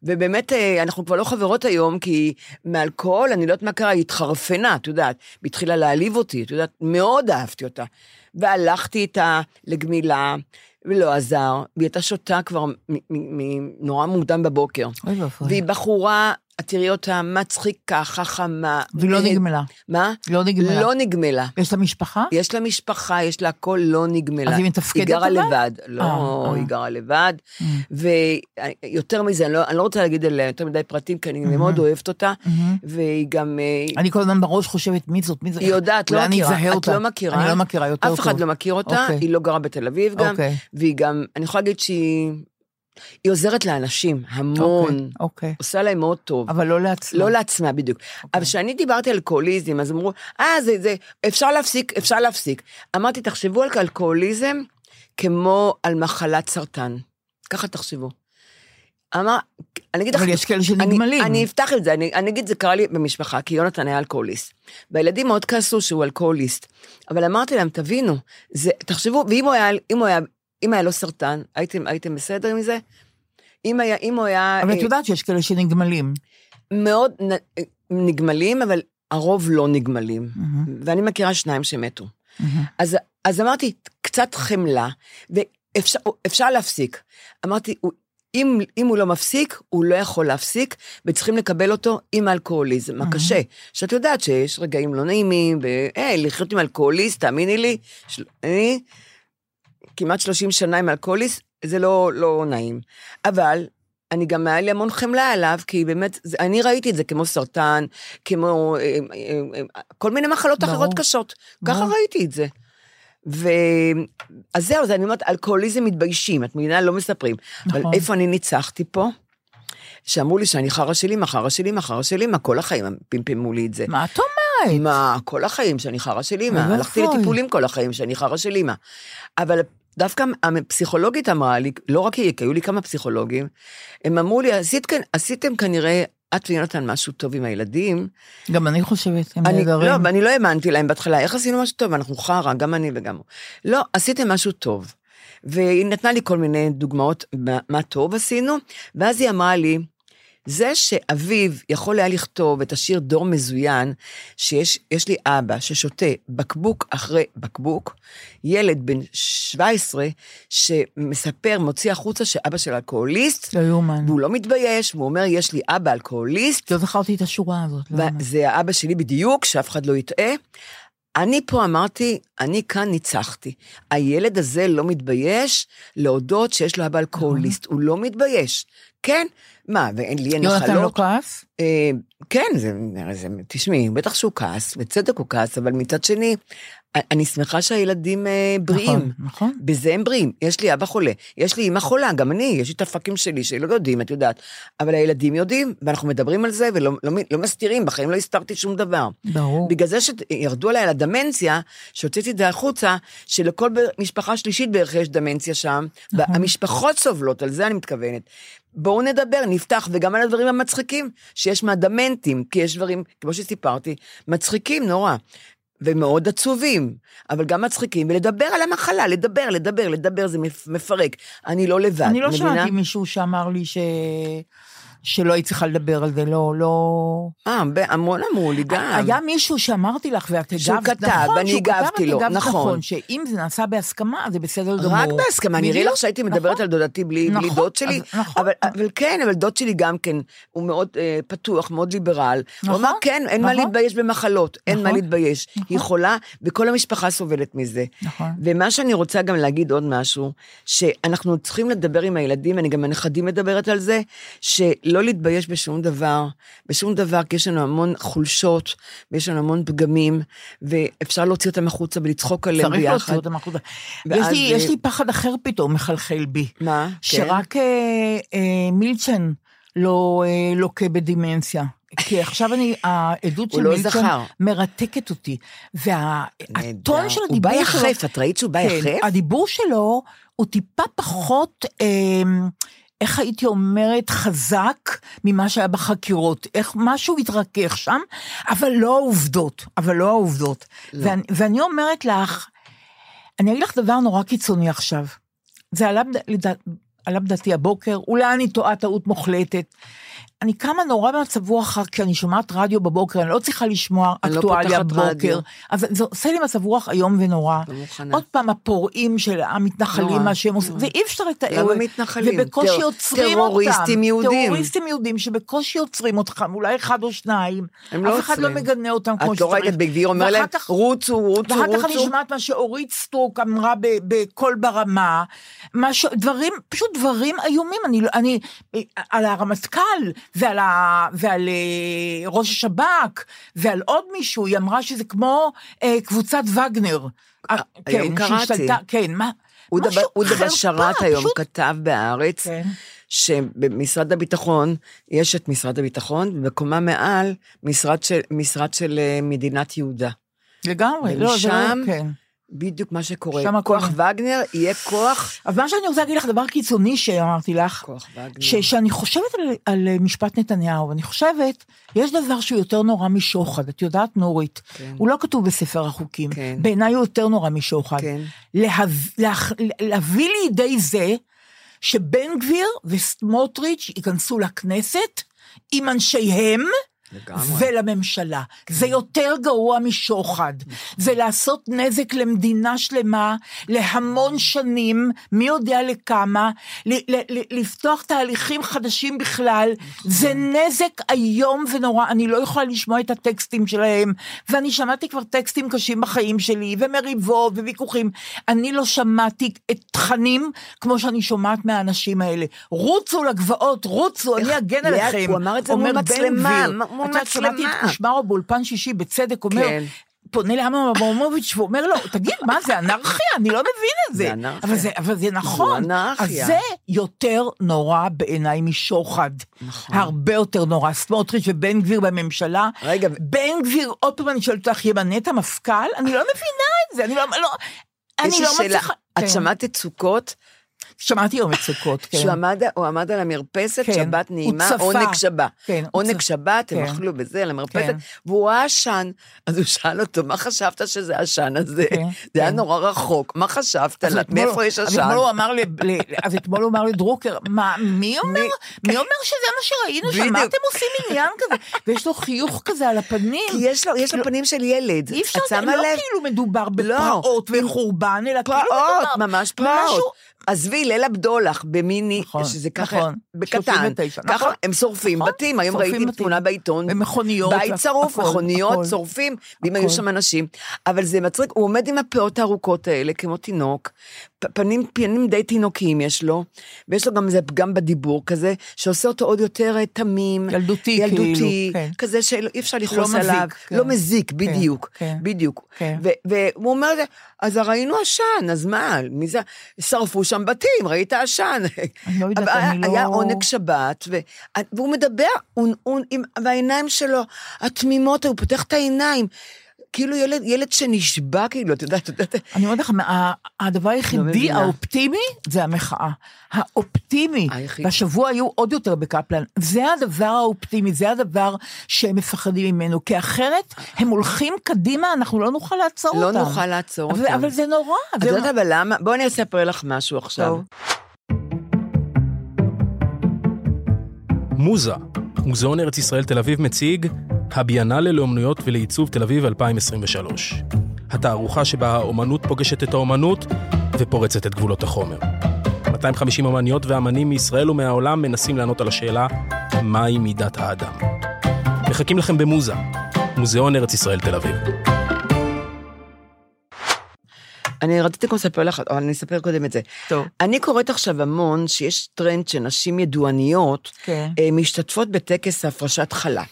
C: ובאמת, אה, אנחנו כבר לא חברות היום, כי מאלכוהול, אני לא יודעת מה קרה, היא התחרפנה, את יודעת, והתחילה להעליב אותי, את יודעת, מאוד אהבתי אותה. והלכתי איתה לגמילה, ולא עזר, והיא הייתה שותה כבר מ- מ- מ- נורא מוקדם בבוקר.
B: אוי ואבוי.
C: והיא בחורה, את תראי אותה, מצחיקה, חכמה.
B: והיא לא
C: נהד-
B: נגמלה.
C: מה?
B: לא נגמלה.
C: לא נגמלה.
B: יש לה משפחה?
C: יש לה משפחה, יש לה הכל לא נגמלה.
B: אז היא מתפקדת
C: היא גרה? לבד. לא,
B: אה, אה.
C: היא גרה לבד.
B: Mm.
C: ויותר מזה, אני לא, אני לא רוצה להגיד עליה יותר מדי פרטים, כי אני מאוד אוהבת אותה.
B: מהמם.
C: והיא גם... אה,
B: אני כל הזמן בראש חושבת, מי זאת, מי זאת?
C: היא יודעת, לא מכירה. את. לא מכירה?
B: אני לא מכירה יותר טוב.
C: אף אחד לא מכיר אותה,
B: אוקיי.
C: היא לא גרה בתל אביב גם,
B: אוקיי.
C: והיא גם, אני יכולה להגיד שהיא היא עוזרת לאנשים, המון.
B: אוקיי, אוקיי.
C: עושה להם מאוד טוב.
B: אבל לא לעצמה.
C: לא לעצמה בדיוק. אבל כשאני דיברתי על אלכוהוליזם, אז אמרו, אה, זה, זה, אפשר להפסיק, אפשר להפסיק. אמרתי, תחשבו על אלכוהוליזם כמו על מחלת סרטן. ככה תחשבו. אמר, אני אגיד לך...
B: אבל יש כאלה
C: אני,
B: שנגמלים.
C: אני אפתח את זה, אני, אני אגיד, זה קרה לי במשפחה, כי יונתן היה אלכוהוליסט. והילדים מאוד כעסו שהוא אלכוהוליסט. אבל אמרתי להם, תבינו, זה, תחשבו, ואם הוא היה, הוא היה, אם היה לו סרטן, הייתם, הייתם בסדר עם זה? אם היה, אם הוא היה...
B: אבל את
C: אה,
B: יודעת שיש כאלה שנגמלים.
C: מאוד נגמלים, אבל הרוב לא נגמלים.
B: מהמם,
C: ואני מכירה שניים שמתו.
B: מהמם.
C: אז, אז אמרתי, קצת חמלה, ואפשר אפשר להפסיק. אמרתי, אם, אם הוא לא מפסיק, הוא לא יכול להפסיק, וצריכים לקבל אותו עם אלכוהוליזם, הקשה. שאת יודעת שיש רגעים לא נעימים, והי, לחיות עם אלכוהוליסט, תאמיני לי, של, אני כמעט 30 שנה עם אלכוהוליסט, זה לא, לא נעים. אבל אני גם היה לי המון חמלה עליו, כי באמת, זה, אני ראיתי את זה כמו סרטן, כמו אה, אה, אה, כל מיני מחלות
B: ברור.
C: אחרות קשות. ככה
B: ברור.
C: ראיתי את זה. ו... אז זהו, אז אני אומרת, אלכוהוליזם מתביישים, את מבינה? לא מספרים. אבל
B: נכון.
C: איפה אני ניצחתי פה? שאמרו לי שאני חרא של אמא, חרא של אמא, חרא של אמא, כל החיים הם פמפמו לי את זה.
B: מה את אומרת?
C: מה, כל החיים שאני חרא של אמא,
B: אוי
C: הלכתי. לטיפולים כל החיים שאני חרא של אמא. אבל דווקא הפסיכולוגית אמרה לי, לא רק היא, כי היו לי כמה פסיכולוגים, הם אמרו לי, עשית, עשיתם כנראה, את ויונתן משהו טוב עם הילדים.
B: גם אני חושבת, הם
C: אני,
B: נהדרים.
C: לא, ואני לא האמנתי להם בהתחלה, איך עשינו משהו טוב? אנחנו חרא, גם אני וגם הוא. לא, עשיתם משהו טוב. והיא נתנה לי כל מיני דוגמאות מה, מה טוב עשינו, ואז היא אמרה לי, זה שאביו יכול היה לכתוב את השיר דור מזוין, שיש יש לי אבא ששותה בקבוק אחרי בקבוק, ילד בן 17 שמספר, מוציא החוצה שאבא של אלכוהוליסט,
B: לא יאומן.
C: והוא לא מתבייש, והוא אומר, יש לי אבא אלכוהוליסט,
B: לא זכרתי את השורה הזאת. לא יאומן.
C: וזה האבא שלי בדיוק, שאף אחד לא יטעה. אני פה אמרתי, אני כאן ניצחתי. הילד הזה לא מתבייש להודות שיש לו אבא אלכוהוליסט, הוא לא מתבייש. כן, מה, ואין לי אין
B: יונתן לא
C: נחלות?
B: כעס?
C: אה, כן, זה, זה, תשמעי, בטח שהוא כעס, בצדק הוא כעס, אבל מצד שני, אני שמחה שהילדים אה, בריאים.
B: נכון, נכון.
C: בזה הם בריאים. יש לי אבא חולה, יש לי אמא חולה, גם אני, יש לי את הפאקים שלי שלא יודעים, את יודעת. אבל הילדים יודעים, ואנחנו מדברים על זה ולא לא, לא מסתירים, בחיים לא הסתרתי שום דבר.
B: ברור.
C: בגלל זה שירדו עליי על הדמנציה, שהוצאתי את זה החוצה, שלכל משפחה שלישית בערך יש דמנציה שם,
B: נכון.
C: והמשפחות סובלות, על זה אני מתכוונת. בואו נדבר, נפתח, וגם על הדברים המצחיקים שיש מהדמנטים, כי יש דברים, כמו שסיפרתי, מצחיקים נורא. ומאוד עצובים, אבל גם מצחיקים, ולדבר על המחלה, לדבר, לדבר, לדבר, זה מפ- מפרק. אני לא לבד,
B: אני לא
C: מבינה?
B: שמעתי מישהו שאמר לי ש... שלא היית צריכה לדבר על זה, לא, לא...
C: אה, המון אמרו לי גם.
B: היה מישהו שאמרתי לך, ואת הגבת,
C: שהוא כתב,
B: נכון,
C: ואני הגבתי לו, נכון.
B: שאם זה נעשה בהסכמה, זה בסדר גמור.
C: רק בהסכמה, נראה לך שהייתי מדברת
B: נכון.
C: על דודתי בלי,
B: נכון,
C: דוד שלי?
B: נכון.
C: אבל, כן, אבל דוד שלי גם כן, הוא מאוד אה, פתוח, מאוד ליברל. הוא
B: נכון,
C: אמר, כן, אין מה
B: נכון.
C: להתבייש במחלות, אין מה
B: נכון,
C: להתבייש. היא חולה, וכל המשפחה סובלת מזה.
B: נכון.
C: ומה שאני רוצה גם להגיד עוד משהו, שאנחנו צריכים לדבר עם הילדים, אני גם הנכדים מדברת על זה, שלא להתבייש בשום דבר, בשום דבר, כי יש לנו המון חולשות, ויש לנו המון פגמים, ואפשר להוציא אותם החוצה ולצחוק עליהם
B: צריך
C: ביחד.
B: להוציא אותם החוצה.
C: ואז,
B: יש לי- יש לי פחד אחר פתאום מחלחל בי.
C: מה? כן.
B: שרק אה, אה, מילצ'ן לא אה, לוקה בדמנציה. כי עכשיו אני, העדות
C: הוא
B: של
C: לא
B: מילצ'ן
C: זכר.
B: מרתקת אותי. והטון של
C: הוא
B: הדיבור
C: בא
B: שלו...
C: יחף, את ראית שהוא בא
B: כן,
C: יחף?
B: הדיבור שלו הוא טיפה פחות, אה, איך הייתי אומרת, חזק ממה שהיה בחקירות. איך משהו התרכך שם, אבל לא העובדות, אבל לא העובדות.
C: לא.
B: ואני, ואני אומרת לך, אני אגיד לך דבר נורא קיצוני עכשיו. זה עלה, בד- לדע- עלה בדעתי הבוקר, אולי אני טועה טעות מוחלטת. אני קמה נורא במצב רוח אחר, כי אני שומעת רדיו בבוקר, אני לא צריכה לשמוע
C: לא
B: אקטואליה
C: רדיו.
B: בבוקר. אז זה עושה לי מצב רוח איום ונורא.
C: לא מוכנה.
B: עוד פעם הפורעים של המתנחלים, מה שהם עושים. ואי אפשר לתאר.
C: למה מתנחלים?
B: ובקושי עוצרים אותם.
C: טרוריסטים יהודים.
B: טרוריסטים יהודים שבקושי עוצרים אותם, אולי אחד או שניים.
C: הם לא
B: אף אחד לא
C: עוצרים.
B: מגנה אותם כמו
C: את לא ראית את בן גביר אומר להם,
B: כך-
C: רוצו, רוצו,
B: ואחר כך אני
C: רוצו.
B: שומעת מה שאורית סטרוק אמרה בקול ברמה. דברים, פשוט דברים איומים, אני, לא- אני, על הרמטכ"ל ועל, ה, ועל אה, ראש השב"כ ועל עוד מישהו, היא אמרה שזה כמו אה, קבוצת וגנר. אה,
C: היום קראתי.
B: שהשתלטה- כן, מה?
C: אודה
B: חרפה,
C: בשאראת היום
B: פשוט-
C: כתב בהארץ,
B: כן.
C: שבמשרד הביטחון, יש את משרד הביטחון, ובקומה מעל, משרד של, משרד של אה, מדינת יהודה.
B: לגמרי, לא, זה לא, כן.
C: בדיוק מה שקורה.
B: שם
C: כוח
B: הכל-
C: וגנר יהיה כוח,
B: אז מה שאני רוצה להגיד לך, דבר קיצוני שאמרתי לך,
C: כוח וגנר.
B: ש, שאני חושבת על, על משפט נתניהו, אני חושבת, יש דבר שהוא יותר נורא משוחד, את יודעת, נורית,
C: כן.
B: הוא לא כתוב בספר החוקים,
C: כן.
B: בעיניי הוא יותר נורא משוחד.
C: כן.
B: להב, לה, להביא לידי זה שבן גביר וסמוטריץ' ייכנסו לכנסת עם אנשיהם,
C: לגמרי.
B: ולממשלה. זה יותר גרוע משוחד. זה לעשות נזק למדינה שלמה, להמון שנים, מי יודע לכמה, ל- ל- ל- לפתוח תהליכים חדשים בכלל. זה נזק איום ונורא, אני לא יכולה לשמוע את הטקסטים שלהם, ואני שמעתי כבר טקסטים קשים בחיים שלי, ומריבות וויכוחים. אני לא שמעתי את תכנים כמו שאני שומעת מהאנשים האלה. רוצו לגבעות, רוצו, אני אגן עליכם.
C: הוא אמר את זה מול
B: אומר בן
C: מצלמה. מול
B: את יודעת, שמעתי. את קושמרו באולפן שישי, בצדק, אומר,
C: כן.
B: פונה לאמנון אברמוביץ' ואומר לו, תגיד, מה זה אנרכיה? אני לא מבין את זה.
C: זה אנרכיה.
B: אבל זה, אבל זה נכון.
C: אנרכיה.
B: אז זה יותר נורא בעיניי משוחד.
C: נכון.
B: הרבה יותר נורא. סמוטריץ' ובן גביר בממשלה.
C: רגע,
B: בן גביר, עוד פעם אני שואלת אותך, ימנה את המפכ"ל? אני לא מבינה את זה, אני לא... לא אני לא מצליחה...
C: את
B: כן.
C: שמעת את סוכות?
B: שמעתי יום מצוקות, כן.
C: שהוא עמד, הוא עמד על המרפסת,
B: כן.
C: שבת נעימה,
B: צפה.
C: עונג שבת.
B: כן,
C: עונג שבת, הם
B: כן.
C: אכלו בזה, על המרפסת,
B: כן.
C: והוא ראה עשן. אז הוא שאל אותו, מה חשבת שזה העשן הזה?
B: כן,
C: זה היה
B: כן.
C: נורא רחוק, מה חשבת?
B: אז אתמול-
C: מאיפה יש
B: אז
C: עשן?
B: אתמול הוא אמר לי, אז אתמול הוא אמר לדרוקר, מה, מי אומר? מי אומר שזה מה שראינו שם? מה. אתם עושים עניין כזה? ויש לו חיוך כזה על הפנים.
C: כי יש לו, יש לו
B: לא-
C: פנים של ילד.
B: אי אפשר, לא? כאילו מדובר
C: לא.
B: בפרעות וחורבן, אלא כאילו
C: פרעות,
B: מדובר
C: ממש פרעות. עזבי, ליל הבדולח במיני,
B: נכון,
C: שזה ככה,
B: נכון,
C: בקטן,
B: 39,
C: ככה
B: נכון,
C: הם שורפים
B: נכון,
C: בתים, היום
B: שורפים
C: ראיתי
B: בתים.
C: תמונה בעיתון,
B: במכוניות,
C: בית שרוף, מכוניות,
B: הכל.
C: שורפים, ואם. היו שם אנשים, אבל זה מצחיק, הוא עומד עם הפאות הארוכות האלה, כמו תינוק, פנים, פנים די תינוקיים יש לו, ויש לו גם איזה פגם בדיבור כזה, שעושה אותו עוד יותר אה, תמים,
B: ילדותי,
C: ילדותי,
B: כאילו, כן.
C: כזה שאי אפשר לכעוס
B: לא מזיק,
C: עליו,
B: כן.
C: לא מזיק,
B: כן,
C: בדיוק,
B: כן.
C: בדיוק.
B: כן.
C: והוא אומר, אז ראינו עשן, אז מה, מי זה, שרפו שם בתים, ראית עשן.
B: אני לא יודעת, אני לא-
C: היה עונג שבת, ו... והוא מדבר, הוא, הוא, עם, והעיניים שלו, התמימות, הוא פותח את העיניים, כאילו ילד, ילד שנשבע, כאילו, את יודעת, את יודעת,
B: אני אומרת לך, מה- הדבר היחידי
C: מבינה.
B: האופטימי זה המחאה. האופטימי.
C: היחיד.
B: והשבוע היו עוד יותר בקפלן. זה הדבר האופטימי, זה הדבר שהם מפחדים ממנו, כי אחרת הם הולכים קדימה, אנחנו לא נוכל לעצור
C: לא
B: אותם.
C: נוכל לעצור
B: אבל-
C: אותם.
B: אבל זה נורא.
C: את
B: זה-
C: יודעת אבל למה? בואי אני אספר לך משהו עכשיו.
B: טוב.
A: מוזה, מוזיאון ארץ ישראל תל אביב מציג הביאנלה לאומנויות ולעיצוב תל אביב 2023. התערוכה שבה האומנות פוגשת את האומנות ופורצת את גבולות החומר. 250 אמניות ואמנים מישראל ומהעולם מנסים לענות על השאלה מהי מידת האדם. מחכים לכם במוזה, מוזיאון ארץ ישראל תל אביב.
C: אני רציתי גם לספר לך, אבל אני אספר קודם את זה.
B: טוב.
C: אני קוראת עכשיו המון שיש טרנד שנשים ידועניות
B: כן.
C: אה, משתתפות בטקס הפרשת חלה.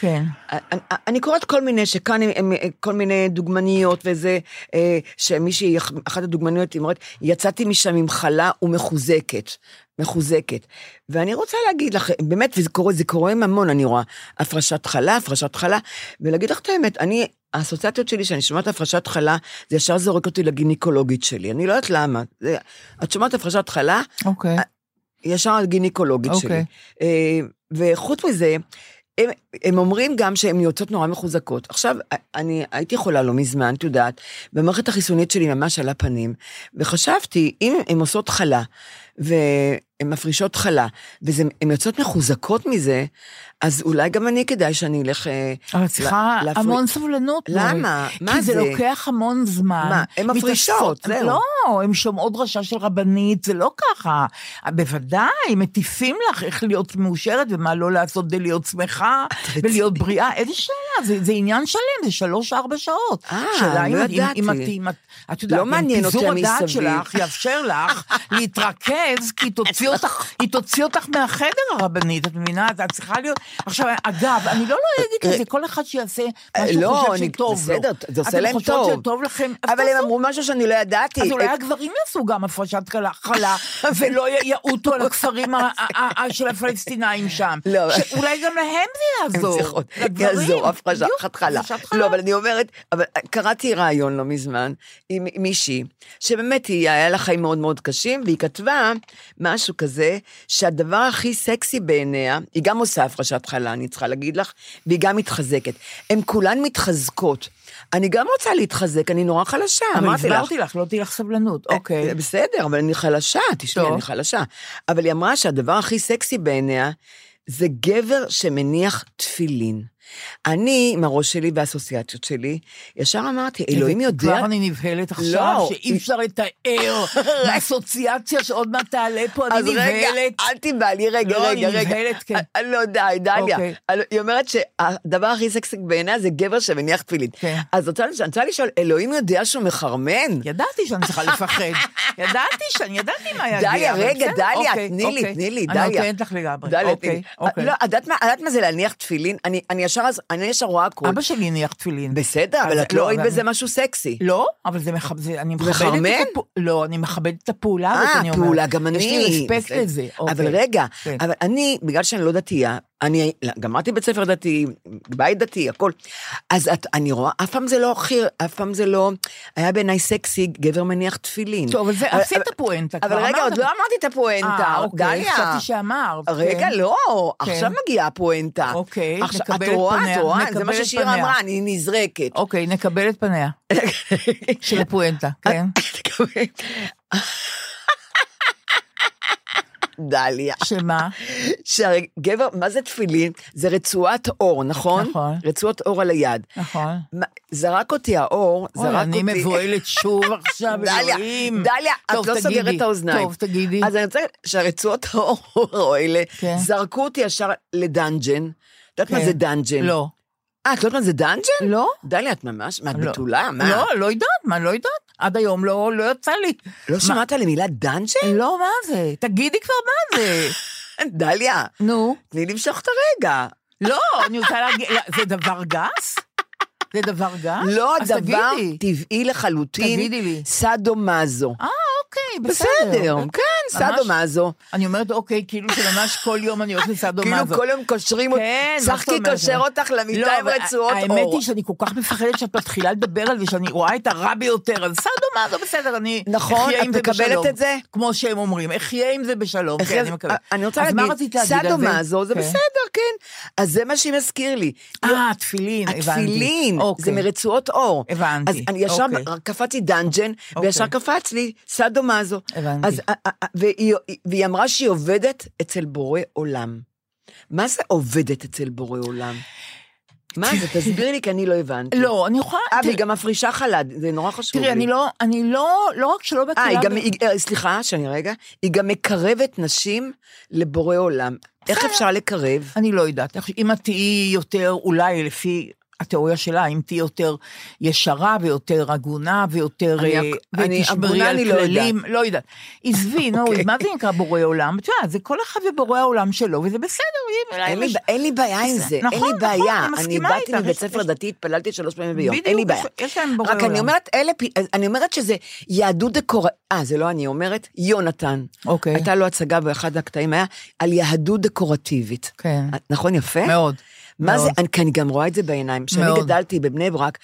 B: כן.
C: אני, אני קוראת כל מיני, שכאן הם, הם כל מיני דוגמניות וזה, אה, שמישהי, אחת הדוגמניות, היא אומרת, יצאתי משם עם חלה ומחוזקת. מחוזקת. ואני רוצה להגיד לך, באמת, וזה קורה, זה קורה עם המון, אני רואה, הפרשת חלה, הפרשת חלה, ולהגיד לך את האמת, אני, האסוציאציות שלי, שאני שומעת הפרשת חלה, זה ישר זורק אותי לגינקולוגית שלי, אני לא יודעת למה. זה, את שומעת הפרשת חלה,
B: אוקיי.
C: ישר הגינקולוגית
B: אוקיי.
C: שלי. אה, וחוץ מזה, הם, הם אומרים גם שהן יוצאות נורא מחוזקות. עכשיו, אני הייתי חולה לא מזמן, את יודעת, והמערכת החיסונית שלי ממש על הפנים, וחשבתי, אם הן עושות חלה, והן מפרישות חלה, והן יוצאות מחוזקות מזה, אז אולי גם אני כדאי שאני אלך... אה,
B: אבל צריכה
C: לה-
B: המון סבלנות.
C: למה? מה
B: כי זה
C: זה?
B: לוקח המון זמן.
C: מה? הן מפרישות, זהו.
B: לא, הן שומעות דרשה של רבנית, זה לא ככה. בוודאי, מטיפים לך איך להיות מאושרת ומה לא לעשות כדי להיות שמחה ולהיות בריאה. איזה שאלה, זה, זה עניין שלם, זה שלוש-ארבע שעות.
C: אה, לא
B: אם- אם-
C: ידעתי.
B: אם את- אם את, יודעת,
C: לא
B: אם
C: מעניין אותי
B: פיזור הדעת
C: המסביב.
B: שלך יאפשר לך להתרכז, כי תוציא אותך, היא תוציא אותך מהחדר הרבנית, את מבינה? את צריכה להיות... עכשיו, אגב, אני לא לא אגיד לזה, כל אחד שיעשה מה שהוא
C: לא,
B: חושב
C: אני-
B: שטוב לו.
C: בסדר, זה עושה להם
B: אתם חושבות
C: טוב.
B: שטוב לכם,
C: אבל הם. אמרו משהו שאני לא ידעתי.
B: אז אולי
C: אה,
B: הגברים יעשו גם הפרשת חלה- ולא יעוטו על הכפרים של הפלסטינאים שם.
C: לא.
B: שאולי גם להם זה יעזור.
C: יעזור, הפרשת חלה. לא, אבל אני אומרת, קראתי ראיון לא מזמן עם מישהי, שבאמת היא, היה לה חיים מאוד מאוד קשים, והיא כתבה משהו כזה, שהדבר הכי סקסי בעיניה, היא גם עושה הפרשת חלה, אני צריכה להגיד לך, והיא גם מתחזקת. הן כולן מתחזקות. אני גם רוצה להתחזק, אני נורא חלשה,
B: אבל
C: אמרתי לך.
B: הסברתי לך, לא תהיה לך סבלנות. אוקיי.
C: זה בסדר, אבל אני חלשה, תשמעי. אני חלשה. אבל היא אמרה שהדבר הכי סקסי בעיניה, זה גבר שמניח תפילין. אני, עם הראש שלי והאסוציאציות שלי, ישר אמרתי, אלוהים יודע...
B: כבר אני נבהלת עכשיו,
C: לא.
B: שאי אפשר לתאר מהאסוציאציה שעוד מעט תעלה פה,
C: אז
B: אני
C: רגע,
B: נבהלת.
C: אל תיבהלי, רגע,
B: לא,
C: רגע,
B: אני
C: רגע.
B: נבהלת, כן.
C: אה, לא, די, דליה.
B: אוקיי.
C: היא אומרת שהדבר הכי סקסי בעיניה זה גבר שמניח תפילין.
B: כן.
C: אז אני רוצה לשאול, אלוהים יודע שהוא מחרמן?
B: ידעתי שאני צריכה לפחד. ידעתי שאני, ידעתי מה יגיע.
C: דליה, רגע, דליה,
B: אוקיי,
C: תני לי,
B: אוקיי.
C: תני לי,
B: אני
C: דליה.
B: נותנת לך לגמרי.
C: דליה, תני לי.
B: אוקיי.
C: לא, את יודעת מה- זה להניח תפילין? אני אני ישר אז- אני ישר רואה הכול.
B: אבא שלי הניח תפילין.
C: בסדר, אבל את לא ראית
B: אבל
C: בזה משהו סקסי.
B: לא, אבל זה מכבד, אני מכבדת? את הפעולה. לא, אני מכבדת את הפעולה
C: אה. פעולה, גם אני.
B: יש לי רספקט. לזה.
C: אבל
B: אוקיי.
C: רגע,
B: כן.
C: אבל אני, בגלל שאני לא דתייה, אני גמרתי בית ספר דתי, בית דתי, הכל. אז את, אני רואה, אף פעם זה לא חיר, אף פעם זה לא, היה בעיניי סקסי, גבר מניח תפילין.
B: טוב, אבל זה
C: אבל-
B: עשית פואנטה.
C: אבל
B: כבר
C: רגע,
B: אמרת.
C: עוד לא אמרתי את הפואנטה,
B: אה, אוקיי. חשבתי שאמרת.
C: רגע,
B: כן.
C: לא,
B: כן.
C: עכשיו מגיעה הפואנטה.
B: אוקיי, נקבל
C: את
B: את
C: רואה,
B: פניה,
C: את רואה, זה מה ששירה
B: פניה.
C: אמרה, אני נזרקת.
B: אוקיי, נקבל את פניה של הפואנטה, כן.
C: דליה.
B: שמה?
C: שהרי גבר, מה זה תפילין? זה רצועת עור, נכון?
B: נכון.
C: רצועת עור על היד.
B: נכון.
C: זרק אותי האור, זרק אותי...
B: אני מבוהלת שוב עכשיו, אלוהים.
C: דליה, את לא. סוגרת את האוזניים.
B: טוב, תגידי.
C: אז אני רוצה שהרצועות העור האלה,
B: כן.
C: זרקו אותי ישר ל dungeon. את יודעת מה
B: כן.
C: זה dungeon?
B: לא.
C: אה, את לא יודעת מה זה dungeon?
B: לא?
C: דליה, את ממש, מה, את
B: לא.
C: בתולה? מה?
B: לא, לא יודעת, מה, לא יודעת. עד היום לא לא יצא לי.
C: לא שמעת על המילה dungeon?
B: לא, מה זה? תגידי כבר מה זה.
C: דליה,
B: נו.
C: תני למשוך את הרגע.
B: לא, אני רוצה להגיד, לא, זה דבר גס? זה דבר גס?
C: לא דבר. טבעי לחלוטין.
B: תגידי לי.
C: סאדו מאזו.
B: אה, אוקיי, בסדר.
C: בסדר, כן, סאדו
B: ממש-
C: מאזו.
B: אני אומרת, אוקיי, כאילו שממש כל יום אני הולכת לסאדו
C: כאילו
B: מאזו.
C: כל יום קושרים אותי,
B: כן,
C: שחקי
B: אומרת?
C: קושר אותך למיטה
B: לא,
C: עם רצועות
B: האמת
C: עור.
B: היא שאני כל כך מפחדת שאת מתחילה לדבר על זה, שאני רואה את הרע ביותר, אז סאדו מאזו בסדר, אני
C: נכון,
B: אחיה עם
C: את
B: זה
C: מקבלת. את זה?
B: כמו שהם אומרים, אחיה עם זה בשלום, כן, אני מקבלת.
C: אני רוצה להגיד,
B: להגיד על זה? כן.
C: בסדר, כן. אז זה מה שהיא מזכיר לי.
B: אה, תפילין, הבנתי.
C: התפילין,
B: אוקיי.
C: זה מרצועות אור.
B: הבנתי,
C: אז אני ישר
B: אוקיי.
C: קפצתי דאנג'ן,
B: אוקיי.
C: וישר קפץ לי סאדו מאזו.
B: הבנתי.
C: והיא, והיא אמרה שהיא עובדת אצל בורא עולם. מה זה עובדת אצל בורא עולם? מה זה? תסבירי לי, כי אני לא הבנתי.
B: לא, אני יכולה...
C: אה, והיא גם מפרישה חלד, זה נורא חשוב לי.
B: תראי, אני לא, אני לא, לא רק שלא מכירה...
C: אה, היא גם, היא- אה, סליחה, שאני רגע, היא גם מקרבת נשים לבורא עולם. איך. אפשר לקרב?
B: אני לא יודעת. אם את תהיי יותר, אולי לפי התיאוריה שלה, אם תהיי יותר ישרה ויותר הגונה ויותר...
C: אני-
B: אה,
C: אני-
B: ותשמרי על
C: אני לא
B: כללים, לא יודעת. עזבי, נו,
C: אוקיי.
B: מה זה נקרא בורא עולם? את יודעת, זה כל אחד ובורא העולם שלו, וזה בסדר.
C: אין לי,
B: יש-
C: אין לי בעיה עם זה, אין
B: נכון,
C: לי
B: נכון,
C: בעיה.
B: אני
C: אני באתי מבית ספר דתי, התפללתי שלוש פעמים ביום, אין לי בעיה.
B: יש להם בורא
C: רק אני
B: עולם.
C: אומרת, אני אומרת שזה יהדות דקור... אה, זה לא אני אומרת, יונתן.
B: אוקיי.
C: הייתה לו הצגה באחד הקטעים, היה על יהדות דקורטיבית.
B: כן.
C: נכון, יפה?
B: מאוד.
C: מה
B: מאוד.
C: זה, אני, כי אני גם רואה את זה בעיניים. כשאני. גדלתי בבני ברק,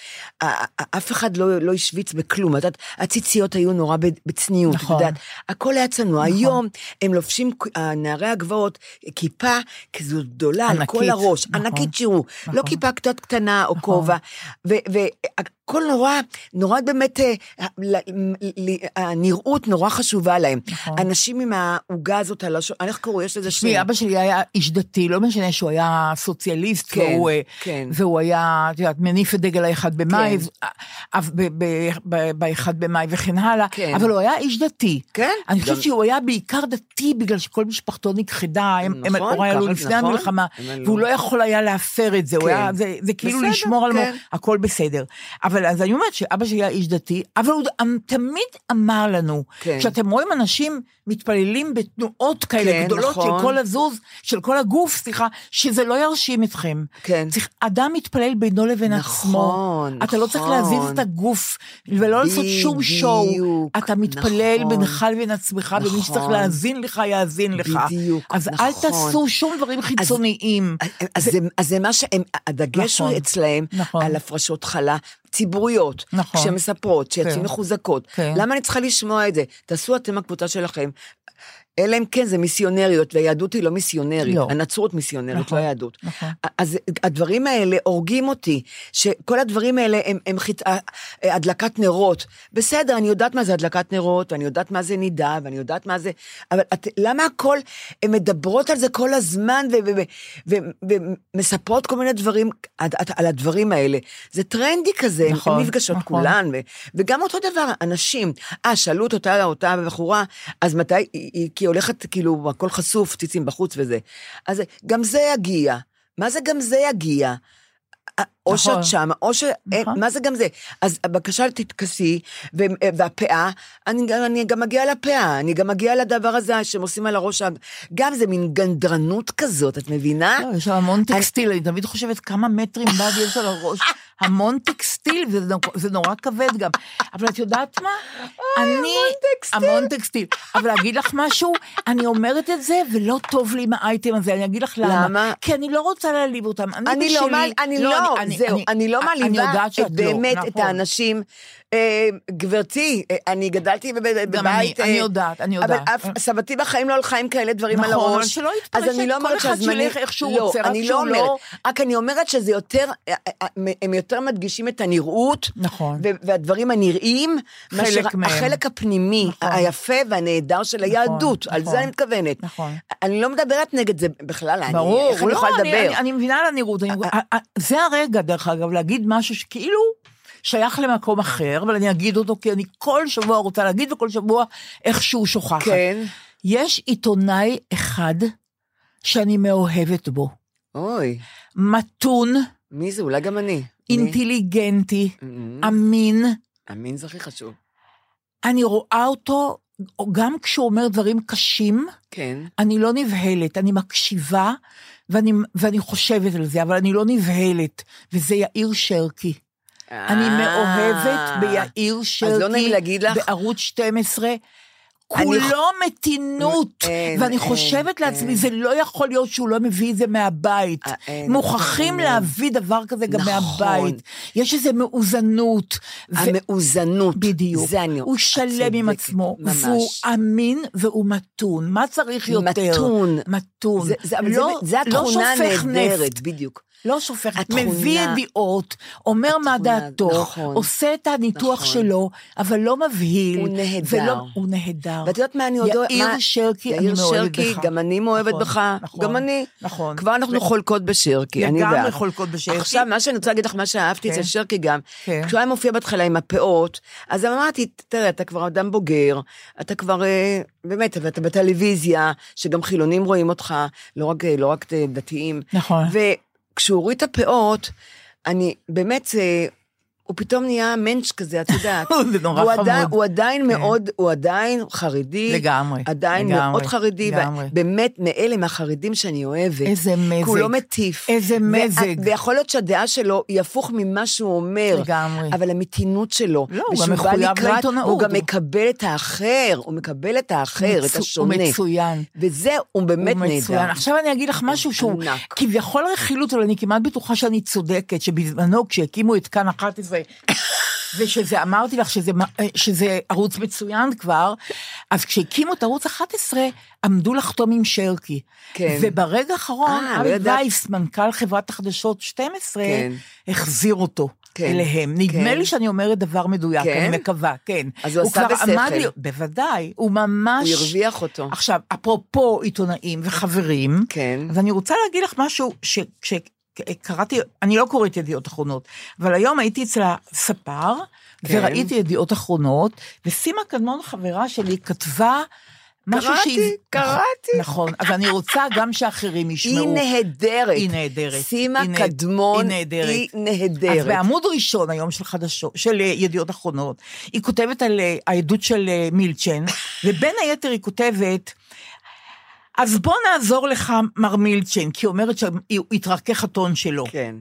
C: אף אחד לא, לא השוויץ בכלום. את יודעת, הציציות היו נורא בצניעות, את
B: נכון.
C: יודעת. הכל היה צנוע. היום הם לובשים, נערי הגבעות, כיפה כזו גדולה על כל
B: ענקית,
C: הראש.
B: נכון.
C: ענקית שירו. לא
B: נכון.
C: כיפה קצת קטנה או
B: נכון.
C: כובע. והכל נורא, נורא באמת, אה, הנראות נורא חשובה להם.
B: נכון.
C: אנשים עם העוגה הזאת על השו... איך קראו? יש לזה שם.
B: תשמעי, אבא שלי היה איש דתי, לא משנה שהוא היה סוציאליסט,
C: כן,
B: והוא, אה,
C: כן.
B: והוא היה, את יודעת, מניף את דגל האחד במאי,
C: כן.
B: באחד במאי וכן הלאה,
C: כן.
B: אבל הוא היה איש דתי.
C: כן,
B: אני חושבת שהוא היה בעיקר דתי, בגלל שכל משפחתו נכחדה, הם, הם
C: נכון,
B: הוריי עלו לפני
C: נכון.
B: המלחמה,
C: הם.
B: והוא לא יכול היה להפר את זה, הוא
C: כן.
B: היה, זה, זה כאילו לשמור על
C: כן.
B: הכל בסדר. אבל אז אני אומרת שאבא שלי היה איש דתי, אבל הוא תמיד אמר לנו,
C: כן.
B: שאתם רואים אנשים מתפללים בתנועות כאלה
C: כן,
B: גדולות
C: נכון.
B: של כל הזוז, של כל הגוף, סליחה, שזה לא ירשים אתכם.
C: כן.
B: צריך, אדם מתפלל בינו לבין
C: נכון,
B: עצמו. אתה לא צריך
C: נכון.
B: להזיז את הגוף, ולא לעשות שום שואו.
C: בדיוק,
B: אתה מתפלל
C: נכון.
B: בינך לבין עצמך, ומי שצריך
C: נכון.
B: להאזין לך, יאזין לך.
C: בדיוק,
B: אז אל
C: נכון.
B: תעשו שום דברים חיצוניים.
C: אז זה, אז זה מה שהם, הדגש
B: נכון,
C: הוא אצלהם,
B: נכון.
C: על הפרשות חלה ציבוריות,
B: נכון.
C: שמספרות, שיצאו
B: כן.
C: מחוזקות.
B: כן.
C: למה אני צריכה לשמוע את זה? תעשו אתם הקבוצה שלכם. אלא אם כן זה מיסיונריות, והיהדות היא לא מיסיונרית,
B: לא.
C: הנצרות מיסיונרית,
B: נכון,
C: לא היהדות.
B: נכון.
C: אז הדברים האלה הורגים אותי, שכל הדברים האלה הם, הם חית, אה, הדלקת נרות. בסדר, אני יודעת מה זה הדלקת נרות, ואני יודעת מה זה נידה, ואני יודעת מה זה... אבל את, למה הכל, הן מדברות על זה כל הזמן, ומספרות כל מיני דברים על, על הדברים האלה. זה טרנדי כזה,
B: נכון,
C: הן נפגשות
B: נכון.
C: כולן, ו- וגם אותו דבר, אנשים, אה, שאלו את אותה, אותה בחורה, אז מתי, היא, היא, היא הולכת, כאילו, הכל חשוף, ציצים בחוץ וזה. אז גם זה יגיע. מה זה גם זה יגיע? או
B: נכון.
C: שאת שמה, או ש...
B: נכון.
C: מה זה גם זה? אז בבקשה תתכסי, ו- והפאה, אני, אני גם מגיעה לפאה, אני גם מגיעה לדבר הזה שהם עושים על הראש, גם זה מין גנדרנות כזאת, את מבינה?
B: לא, יש שם המון טקסטיל, אני תמיד חושבת כמה מטרים בד יש על הראש. המון טקסטיל, וזה נור- זה נורא כבד גם. אבל את יודעת מה? אני...
C: המון טקסטיל.
B: המון טקסטיל. אבל להגיד לך משהו, אני אומרת את זה, ולא טוב לי עם האייטם הזה, אני אגיד לך למה.
C: למה?
B: כי אני לא רוצה להעליב אותם. אני
C: אני לא,
B: בשלי-
C: אני לא,
B: אני-
C: זהו,
B: אני-
C: אני לא מעליבה
B: לא,
C: באמת את
B: נכון.
C: האנשים. אה, גברתי, אה, אני גדלתי בב- בבית...
B: גם אני,
C: אה,
B: אני יודעת, אני יודעת.
C: אבל אף- סבתי בחיים לא הלכה עם כאלה דברים על
B: נכון,
C: הראש.
B: אבל שלא יתפרש
C: אז אני לא אומרת
B: אחד. שילך איך שהוא
C: לא,
B: רוצה, רק
C: אני לא
B: שהוא. לא-
C: רק אני אומרת שזה יותר, הם יותר מדגישים את הנראות.
B: נכון.
C: והדברים הנראים.
B: חלק מהם.
C: החלק הפנימי,
B: נכון.
C: היפה והנהדר של היהדות. על
B: נכון.
C: זה אני מתכוונת.
B: נכון.
C: אני לא מדברת נגד זה בכלל,
B: ברור,
C: איך אני יכולה לדבר?
B: אני, מבינה על הנראות. זה הרגע, דרך אגב, להגיד משהו שכאילו שייך למקום אחר, אבל אני אגיד אותו כי אני כל שבוע רוצה להגיד, וכל שבוע איכשהו שוכחת.
C: כן.
B: יש עיתונאי אחד שאני מאוהבת בו.
C: אוי,
B: מתון,
C: מי זה? אולי גם אני.
B: אינטליגנטי,
C: Mm,
B: אמין.
C: אמין זה הכי חשוב.
B: אני רואה אותו, גם כשהוא אומר דברים קשים,
C: כן.
B: אני לא נבהלת, אני מקשיבה ואני, ואני חושבת על זה, אבל אני לא נבהלת, וזה יאיר שרקי. אני
C: אה.
B: מאוהבת ביאיר שרקי,
C: לא נעים להגיד לך?
B: בערוץ 12.
C: אני
B: כולו מתינות,
C: אין,
B: ואני
C: אין,
B: חושבת לעצמי,
C: אין.
B: זה לא יכול להיות שהוא לא מביא את זה מהבית.
C: אה, אין,
B: מוכרחים
C: אין.
B: להביא דבר כזה גם
C: נכון.
B: מהבית. יש איזו מאוזנות. ו-
C: המאוזנות.
B: בדיוק.
C: זה אני...
B: הוא שלם עם עצמו,
C: ממש.
B: והוא אמין והוא מתון. מה צריך יותר?
C: מתון.
B: מתון.
C: זה, זה,
B: לא,
C: זה, זה
B: לא
C: התכונה
B: שופך
C: הנהדרת. בדיוק.
B: לא שופך,
C: התכונה-
B: מביא ידיעות, אומר מה
C: התכונה,
B: דעתו,
C: נכון.
B: עושה את הניתוח
C: נכון.
B: שלו, אבל לא מבהיל.
C: הוא נהדר.
B: ולא, הוא נהדר.
C: ואת יודעת מה אני עוד...
B: יאיר
C: מה-
B: שרקי, אני
C: יאיר
B: מאוהבת
C: שרקי,
B: בך.
C: גם אני מאוהבת
B: נכון,
C: בך,
B: נכון,
C: גם אני.
B: נכון.
C: כבר אנחנו
B: ו-
C: חולקות בשרקי, אני
B: לגמרי
C: ואת.
B: חולקות בשרקי.
C: עכשיו, מה שאני רוצה להגיד לך, מה שאהבתי אצל
B: כן.
C: שרקי גם,
B: כן.
C: כשהוא היה מופיע בהתחלה עם הפאות, אז אמרתי, תראה, אתה כבר אדם בוגר, אתה כבר, אה, באמת, ואתה בטלוויזיה, שגם חילונים רואים אותך, לא רק, אה, לא רק אה, דתיים.
B: נכון.
C: וכשהוא הוריד את הפאות, אני באמת, אה, הוא פתאום נהיה מענץ' כזה, את יודעת.
B: זה נורא
C: הוא
B: חמוד.
C: עדיין, הוא עדיין
B: כן.
C: מאוד, הוא עדיין חרדי.
B: לגמרי,
C: עדיין
B: לגמרי,
C: מאוד חרדי.
B: לגמרי.
C: באמת, מאלה מהחרדים שאני אוהבת.
B: איזה מזג.
C: כי הוא לא מטיף.
B: איזה מזג.
C: ויכול להיות שהדעה שלו היא הפוך ממה שהוא אומר.
B: לגמרי.
C: אבל המתינות שלו.
B: לא, הוא גם מחויב לעיתונאות.
C: הוא גם מקבל את האחר, הוא מקבל את האחר, את
B: מצו-
C: השונה.
B: הוא מצוין.
C: וזה, הוא באמת
B: הוא מצוין.
C: נהדר.
B: עכשיו אני אגיד לך משהו שהוא
C: ענק.
B: כביכול רכילות, אבל אני כמעט בטוחה שאני צודקת, שבזמנו כשהקימו את כאן 11, ושזה, אמרתי לך שזה, שזה ערוץ מצוין כבר, אז כשהקימו את ערוץ 11, עמדו לחתום עם שרקי.
C: כן.
B: וברגע האחרון,
C: אה, לא
B: אבי. וייס, מנכ"ל חברת החדשות 12,
C: כן.
B: החזיר אותו.
C: כן.
B: אליהם. נדמה
C: כן.
B: לי שאני אומרת דבר מדויק,
C: כן?
B: אני מקווה, כן.
C: אז הוא עשה
B: כבר
C: בשכל.
B: עמד לי- בוודאי, הוא ממש...
C: הוא הרוויח אותו.
B: עכשיו, אפרופו עיתונאים וחברים,
C: כן.
B: אז אני רוצה להגיד לך משהו שכשקראתי, אני לא קוראת ידיעות אחרונות, אבל היום הייתי אצל הספר,
C: כן.
B: וראיתי ידיעות אחרונות, וסימה קדמון, חברה שלי, כתבה משהו
C: קראתי,
B: שהיא...
C: קראתי.
B: נכון, אז אני רוצה גם שאחרים ישמעו.
C: היא נהדרת.
B: היא נהדרת.
C: סימה
B: היא
C: קדמון
B: היא נהדרת.
C: היא נהדרת.
B: אז בעמוד ראשון היום של חדשות, של אה, ידיעות אחרונות, היא כותבת על אה, העדות של אה, מילצ'ן, ובין היתר היא כותבת, אז בוא נעזור לך, מר מילצ'ן, כי היא אומרת שהתרכך הטון שלו.
C: כן.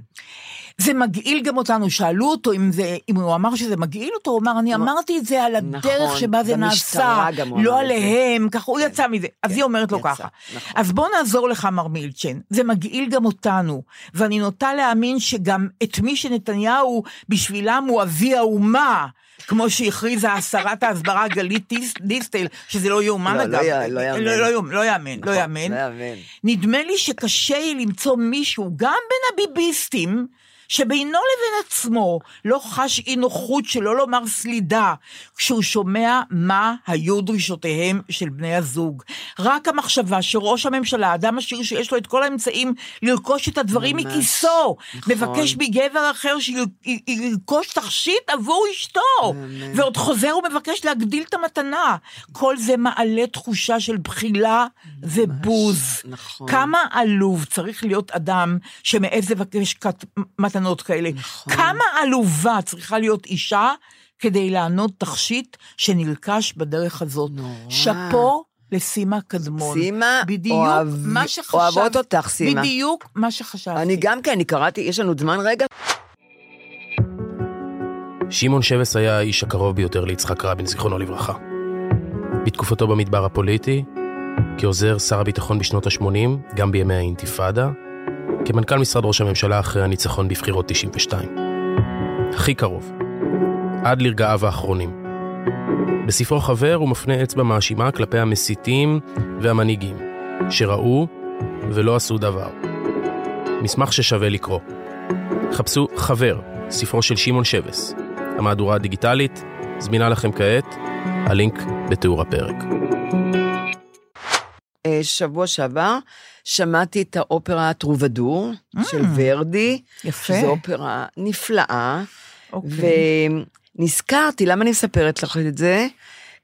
B: זה מגעיל גם אותנו, שאלו אותו אם, זה, אם הוא אמר שזה מגעיל אותו, הוא אמר, אני אמרתי את זה על הדרך
C: נכון,
B: שבה זה נעשה, לא
C: את זה.
B: עליהם, ככה הוא יצא מזה. אז היא אומרת לו ככה,
C: נכון.
B: אז בוא נעזור לך, מר מילצ'ן, זה מגעיל גם אותנו, ואני נוטה להאמין שגם את מי שנתניהו בשבילם הוא אבי האומה. כמו שהכריזה שרת ההסברה גלית דיס- דיסטל, שזה לא יאומן
C: לא,
B: אגב.
C: לא י- לא יאמן.
B: לא, לא יאמן,
C: נכון,
B: יאמן.
C: לא יאמן.
B: נדמה לי שקשה יהיה למצוא מישהו, גם בין הביביסטים, שבינו לבין עצמו לא חש אי נוחות, שלא לומר סלידה, כשהוא שומע מה היו דרישותיהם של בני הזוג. רק המחשבה שראש הממשלה, אדם עשיר שיש לו את כל האמצעים לרכוש את הדברים
C: ממש,
B: מכיסו,
C: נכון.
B: מבקש מגבר אחר שירכוש תכשיט עבור אשתו,
C: באמת.
B: ועוד חוזר ומבקש להגדיל את המתנה. כל זה מעלה תחושה של בחילה ובוז.
C: נכון.
B: כמה עלוב צריך להיות אדם שמעז לבקש כת- מתנות כאלה.
C: נכון.
B: כמה עלובה צריכה להיות אישה כדי לענות תכשיט שנלקש בדרך הזאת.
C: נורא.
B: שאפו לסימה קדמון.
C: סימה,
B: בדיוק
C: אוהב-
B: מה שחשבת.
C: אוהבות אותך, סימה.
B: בדיוק מה שחשבתי.
C: אני גם כן, אני קראתי, יש לנו זמן רגע?
A: שמעון שבס היה האיש הקרוב ביותר ליצחק רבין, זיכרונו לברכה. בתקופתו במדבר הפוליטי, כעוזר שר הביטחון בשנות ה-80, גם בימי האינתיפאדה, כמנכ"ל משרד ראש הממשלה אחרי הניצחון בבחירות 92. הכי קרוב, עד לרגעיו האחרונים. בספרו חבר הוא מפנה אצבע מאשימה כלפי המסיתים והמנהיגים, שראו ולא עשו דבר. מסמך ששווה לקרוא. חפשו חבר, ספרו של שמעון שבס. המהדורה הדיגיטלית זמינה לכם כעת, הלינק בתיאור הפרק.
C: אה, שבוע שעבר שמעתי את האופרה טרובדור של ורדי.
B: יפה.
C: שזו אופרה נפלאה.
B: אוקיי.
C: ונזכרתי, למה אני מספרת לך את זה?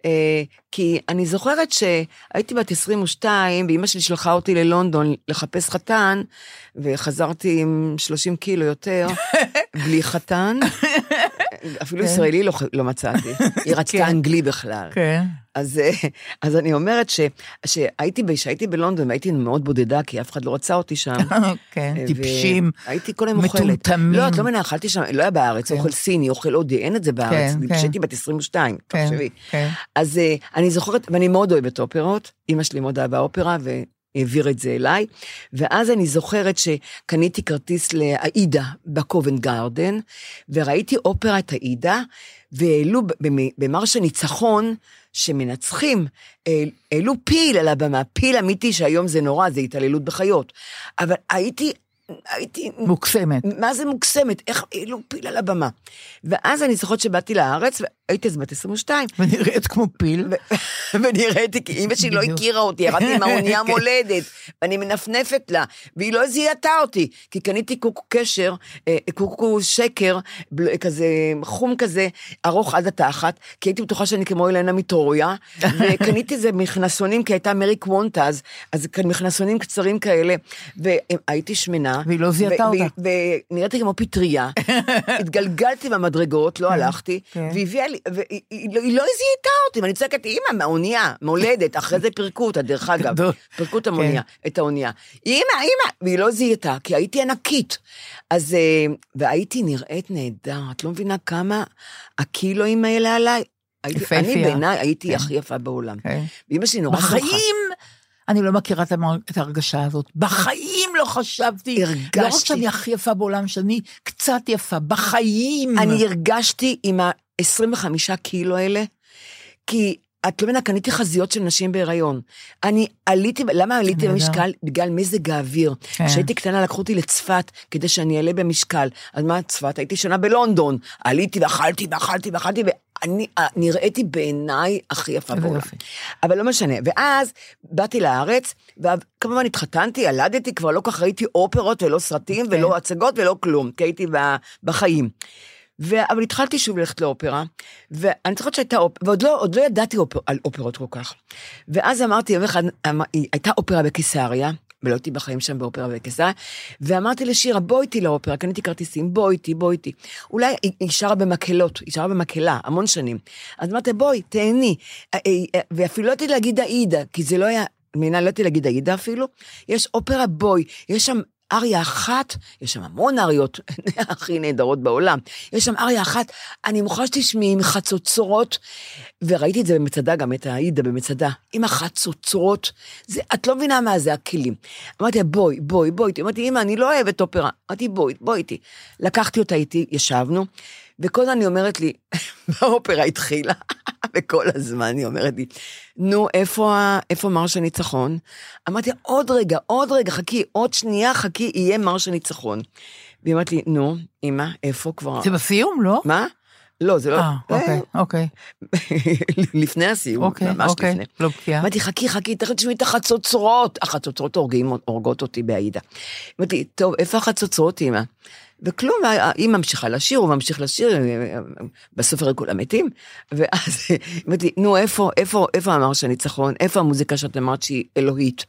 C: אה, כי אני זוכרת שהייתי בת 22, ואימא שלי שלחה אותי ללונדון לחפש חתן, וחזרתי עם 30 קילו יותר, בלי חתן. אפילו
B: כן.
C: ישראלי לא, לא מצאתי, היא רצתה
B: כן.
C: אנגלי בכלל.
B: כן.
C: אז, אה, אז אני אומרת ש, שהייתי, שהייתי בלונדון והייתי מאוד בודדה, כי אף אחד לא רצה אותי שם.
B: כן,
C: ו-
B: טיפשים.
C: הייתי כל היום אוכלת.
B: מטומטמים.
C: לא, את לא מבינה, אכלתי שם, לא היה בארץ,
B: כן.
C: אוכל סיני, אוכל הודי, אין את זה בארץ.
B: כן, כן.
C: כשהייתי בת 22,
B: כן,
C: תחשבי.
B: כן.
C: אז אה, אני זוכרת, ואני מאוד אוהבת אופרות, אימא שלי מאוד אהבה אופרה, והעבירה את זה אליי. ואז אני זוכרת שקניתי כרטיס לעאידה בקובנט גארדן, וראיתי אופרת עאידה, והעלו במ- במרש הניצחון, שמנצחים, העל- העלו פיל על הבמה, פיל אמיתי שהיום זה נורא, זה התעללות בחיות. אבל הייתי, הייתי
B: מוקסמת.
C: מה זה מוקסמת, איך העלו פיל על הבמה. ואז אני זוכרת שבאתי לארץ, והייתי אז בת 22,
B: ונראית כמו פיל.
C: ונראיתי, כי אמא שלי לא. הכירה אותי, ירדתי עם האונייה
B: כן.
C: מולדת, ואני מנפנפת לה, והיא לא זיהתה אותי, כי קניתי קוקו קשר, אה, קוקו שקר, כזה חום כזה, ארוך עד התחת, כי הייתי בטוחה שאני כמו אלנה מטרויה, וקניתי איזה מכנסונים, כי הייתה מרי קוונטז, אז כאן מכנסונים קצרים כאלה, והייתי שמנה.
B: והיא לא זיהתה.
C: ו- ונראיתי כמו פטריה, התגלגלתי במדרגות, לא הלכתי,
B: כן.
C: והביאה לי, והיא היא לא לא זיהתה אותי, ואני צועקת, אימא, מהאונייה, מולדת, אחרי זה פירקו אותה, דרך אגב. פירקו את האונייה, את האונייה. אימא, אימא, והיא לא זיהתה, כי הייתי ענקית. אז, אה, והייתי נראית נהדר, את לא מבינה כמה הקילואים האלה עליי. הייתי, אני
B: יפהפייה.
C: בעיניי הייתי
B: כן.
C: הכי יפה בעולם.
B: כן.
C: ואימא שלי נורא זוכה.
B: בחיים, אני לא מכירה את ההרגשה הזאת. בחיים לא חשבתי,
C: הרגשתי.
B: לא רק שאני הכי יפה בעולם, שאני קצת יפה, בחיים.
C: אני הרגשתי עם ה-25 קילו האלה, כי את לא מבינה, קניתי חזיות של נשים בהיריון. אני עליתי, למה עליתי. במשקל? בגלל מזג האוויר.
B: כן.
C: כשהייתי קטנה לקחו אותי לצפת כדי שאני אעלה במשקל. אז מה צפת? הייתי שנה בלונדון. עליתי ואכלתי ואכלתי ואכלתי, ואני אה, נראיתי בעיניי הכי יפה בעולם. אבל לא משנה. ואז באתי לארץ, וכמובן התחתנתי, ילדתי, כבר לא כך ראיתי אופרות ולא סרטים
B: כן.
C: ולא הצגות ולא כלום, כי הייתי בחיים. ו... אבל התחלתי שוב ללכת לאופרה, ואני זוכרת שהייתה אופרה, ועוד לא, לא ידעתי אופר, על אופרות כל כך. ואז אמרתי, יום אחד, אמר- הייתה אופרה בקיסריה, ולא הייתי בחיים שם באופרה בקיסריה, ואמרתי לשירה, בואי איתי לאופרה, קניתי כרטיסים, בואי איתי, בואי איתי. אולי היא, שרה במקהלות, היא שרה במקהלה, המון שנים. אז אמרתי, בואי, תהני. אה, אה, אה, ואפילו לא ידעתי להגיד עאידה, כי זה לא היה, מבינה, לא ידעתי להגיד עאידה אפילו. יש אופרה בואי, יש שם אריה אחת, יש שם המון אריות, הכי נהדרות בעולם. יש שם אריה אחת, אני מוכרחה שתשמעי עם חצוצרות, וראיתי את זה במצדה, גם את העאידה במצדה, עם החצוצרות, זה, את לא מבינה מה זה הכלים. אמרתי לה, בואי, בואי, בואי. אמרתי, אמא, אני לא אוהבת אופרה. אמרתי, בואי, בואי איתי. לקחתי אותה איתי, ישבנו, וכל הזמן היא אומרת לי, האופרה התחילה, וכל הזמן היא אומרת לי, נו, איפה, איפה מרש הניצחון? אמרתי, לה, עוד רגע, עוד רגע, חכי, עוד שנייה, חכי, יהיה מרש הניצחון. והיא אמרת לי, נו, אמא, איפה כבר...
B: זה בסיום, לא?
C: מה? לא, זה לא...
B: אה, אוקיי, אוקיי,
C: לפני הסיום,
B: אוקיי,
C: ממש
B: אוקיי.
C: לפני.
B: לא בקיאה.
C: אמרתי, חכי, חכי, תכף תשמעי את החצוצרות. החצוצרות הורגים, הורגות אותי בעאידה. אמרתי, טוב, איפה החצוצרות, אמא? וכלום, היא ממשיכה לשיר, הוא ממשיך לשיר, בסוף הרי כולם מתים. ואז אמרתי, נו, איפה, איפה, איפה אמר שהניצחון? איפה המוזיקה שאת אמרת שהיא אלוהית?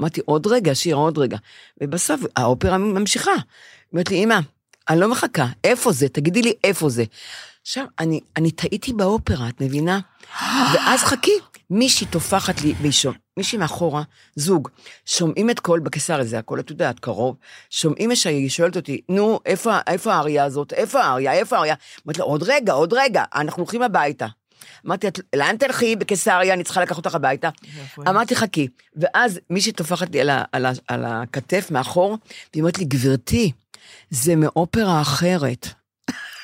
C: אמרתי, עוד רגע, שיר, עוד רגע. ובסוף האופרה ממשיכה. אמרתי לי, אמא, אני לא מחכה, איפה זה? תגידי לי איפה זה. עכשיו, אני, אני טעיתי באופרה, את מבינה? ואז חכי, מישהי טופחת לי, וישום, מישהי מאחורה, זוג, שומעים את קול בקיסר הזה, הכל, את יודעת, קרוב, שומעים שהיא שואלת אותי, נו, איפה, איפה האריה הזאת? איפה האריה? איפה האריה? אמרתי לה, עוד רגע, עוד רגע, אנחנו הולכים הביתה. אמרתי, "את- לאן תלכי בקיסריה, אני צריכה לקחת אותך הביתה. אמרתי, חכי. ואז מישהי טופחת לי על, ה, על, ה, על הכתף מאחור, והיא אומרת לי, גברתי, זה מאופרה אחרת.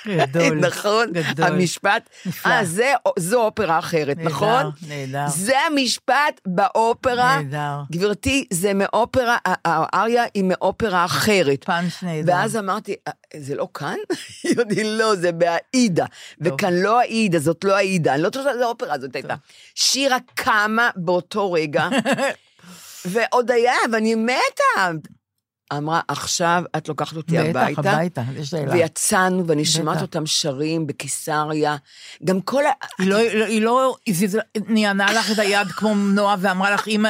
B: גדול.
C: נכון?
B: גדול.
C: המשפט,
B: נפלא.
C: אה, זה- זו אופרה אחרת,
B: נהדר,
C: נכון?
B: נהדר.
C: זה המשפט באופרה.
B: נהדר.
C: גברתי, זה מאופרה, האריה היא מאופרה אחרת.
B: פאנץ' נהדר.
C: ואז אמרתי, "אה, זה לא כאן? היא לי, לא, זה באעידה. וכאן לא האידה, זאת לא האידה. אני לא חושבת שזה האופרה הזאת הייתה. שירה קמה באותו רגע, ועוד היה, ואני מתה. אמרה, עכשיו את לוקחת אותי
B: בטח,
C: הביתה.
B: הביתה, יש שאלה.
C: ויצאנו, ואני שומעת
B: בטח.
C: אותם שרים בקיסריה. גם כל ה...
B: היא לא, היא לא- היא לא, זיז- נענה לך את היד כמו נועה ואמרה לך, אם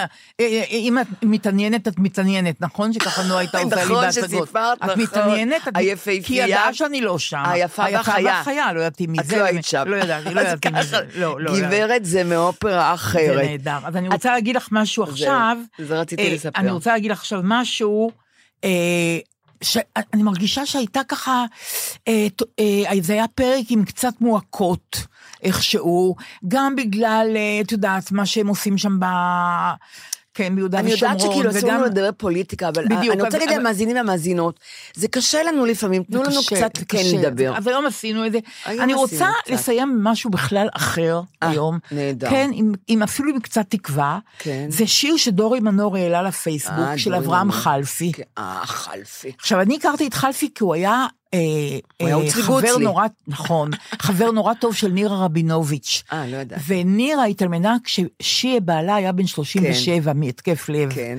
B: אם את מתעניינת, את מתעניינת, נכון? שככה נועה הייתה עושה לי
C: נכון
B: בהצגות.
C: שסיפרת,
B: את
C: נכון.
B: מתעניינת? את-
C: היפהפייה.
B: כי היא ידעה שאני לא שם.
C: היפה והחיה.
B: והחיה, לא ידעתי מי
C: את
B: זה.
C: לא היית שם.
B: לא ידעתי, לא ידעתי מי זה. לא, לא.
C: גברת זה מאופרה
B: זה
C: אחרת.
B: נהדר. אז אני רוצה להגיד לך משהו עכשיו.
C: זה רציתי
B: אה,
C: לספר.
B: אני רוצה להגיד לך עכשיו משהו, אה, שאני מרגישה שהייתה ככה, אה, אה, זה היה פרק עם קצת מועקות. איכשהו, גם בגלל, אה, את יודעת, מה שהם עושים שם ב... כן, ביהודה
C: אני
B: ושומרון.
C: יודעת שכאילו אסור לנו לדבר פוליטיקה, אבל
B: בדיוק,
C: אני רוצה להגיד למאזינים והמאזינות, זה קשה לנו לפעמים, תנו לנו קצת כן. לדבר.
B: אז היום עשינו את זה. אני רוצה. לסיים במשהו בכלל אחר
C: אה,
B: היום.
C: נהדר.
B: כן, עם, אפילו עם קצת תקווה.
C: כן.
B: זה שיר שדורי מנור העלה לפייסבוק,
C: אה,
B: של אברהם. חלפי.
C: כן, אה, חלפי.
B: עכשיו, אני הכרתי את חלפי כי הוא היה... אה, אה, חבר. נורא, נכון, חבר נורא טוב של נירה רבינוביץ'.
C: אה, לא יודעת.
B: ונירה התאלמנה כששיה בעלה היה בן 37 מהתקף לב.
C: כן.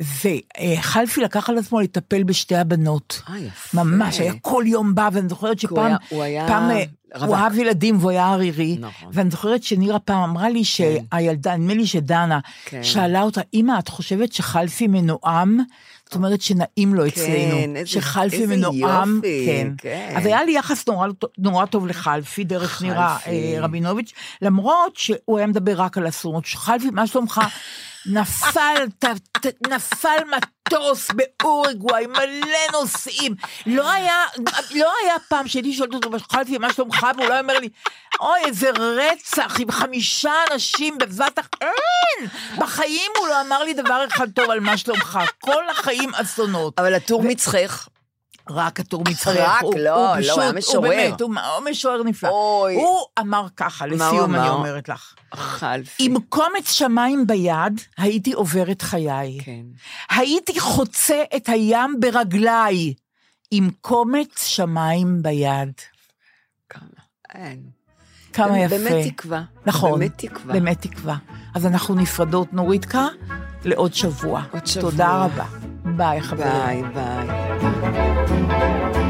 B: וחלפי לקח על עצמו לטפל בשתי הבנות.
C: אה, יפה.
B: ממש, היה כל יום בא, ואני זוכרת שפעם,
C: הוא היה
B: פעם, אה,
C: רווק.
B: הוא אהב ילדים והוא היה ערירי,
C: נכון.
B: ואני זוכרת שנירה פעם אמרה לי שהילדה, נדמה לי שדנה,
C: כן.
B: שאלה אותה, אמא, את חושבת שחלפי מנועם? זאת אומרת שנעים לו אצלנו,
C: איזה-
B: שחלפי
C: איזה
B: מנועם,
C: יופי,
B: כן.
C: כן.
B: אז היה לי יחס נורא, נורא טוב לחלפי, דרך נירה
C: חלפי.
B: אה, רבינוביץ', למרות שהוא היה מדבר רק על אסונות. חלפי, מה שלומך? נפל, ת, ת, נפל מטוס באורגוואי, מלא נוסעים. לא היה, לא היה פעם שהייתי שואלת אותו, מה שלומך? והוא לא אומר לי, אוי, איזה רצח עם חמישה אנשים בבת אחת. אין! בחיים הוא לא אמר לי דבר אחד טוב על מה שלומך. כל החיים אסונות.
C: אבל הטור מצחך,
B: רק הטור מצחק.
C: רק,
B: הוא-
C: לא,
B: הוא
C: לא,
B: פשוט,
C: היה משורר.
B: הוא באמת, הוא הוא משורר נפלא.
C: אוי.
B: הוא אמר ככה,
C: הוא
B: לסיום אני? אומרת לך.
C: חלפי.
B: עם קומץ שמיים ביד, הייתי עוברת חיי.
C: כן.
B: הייתי חוצה את הים ברגליי, עם קומץ שמיים ביד.
C: כמה. אין.
B: כמה יפה.
C: באמת תקווה.
B: נכון.
C: באמת תקווה.
B: באמת תקווה. אז אנחנו נפרדות, נוריתקה, לעוד שבוע.
C: עוד שבוע.
B: תודה רבה. ביי, חברים.
C: ביי, ביי.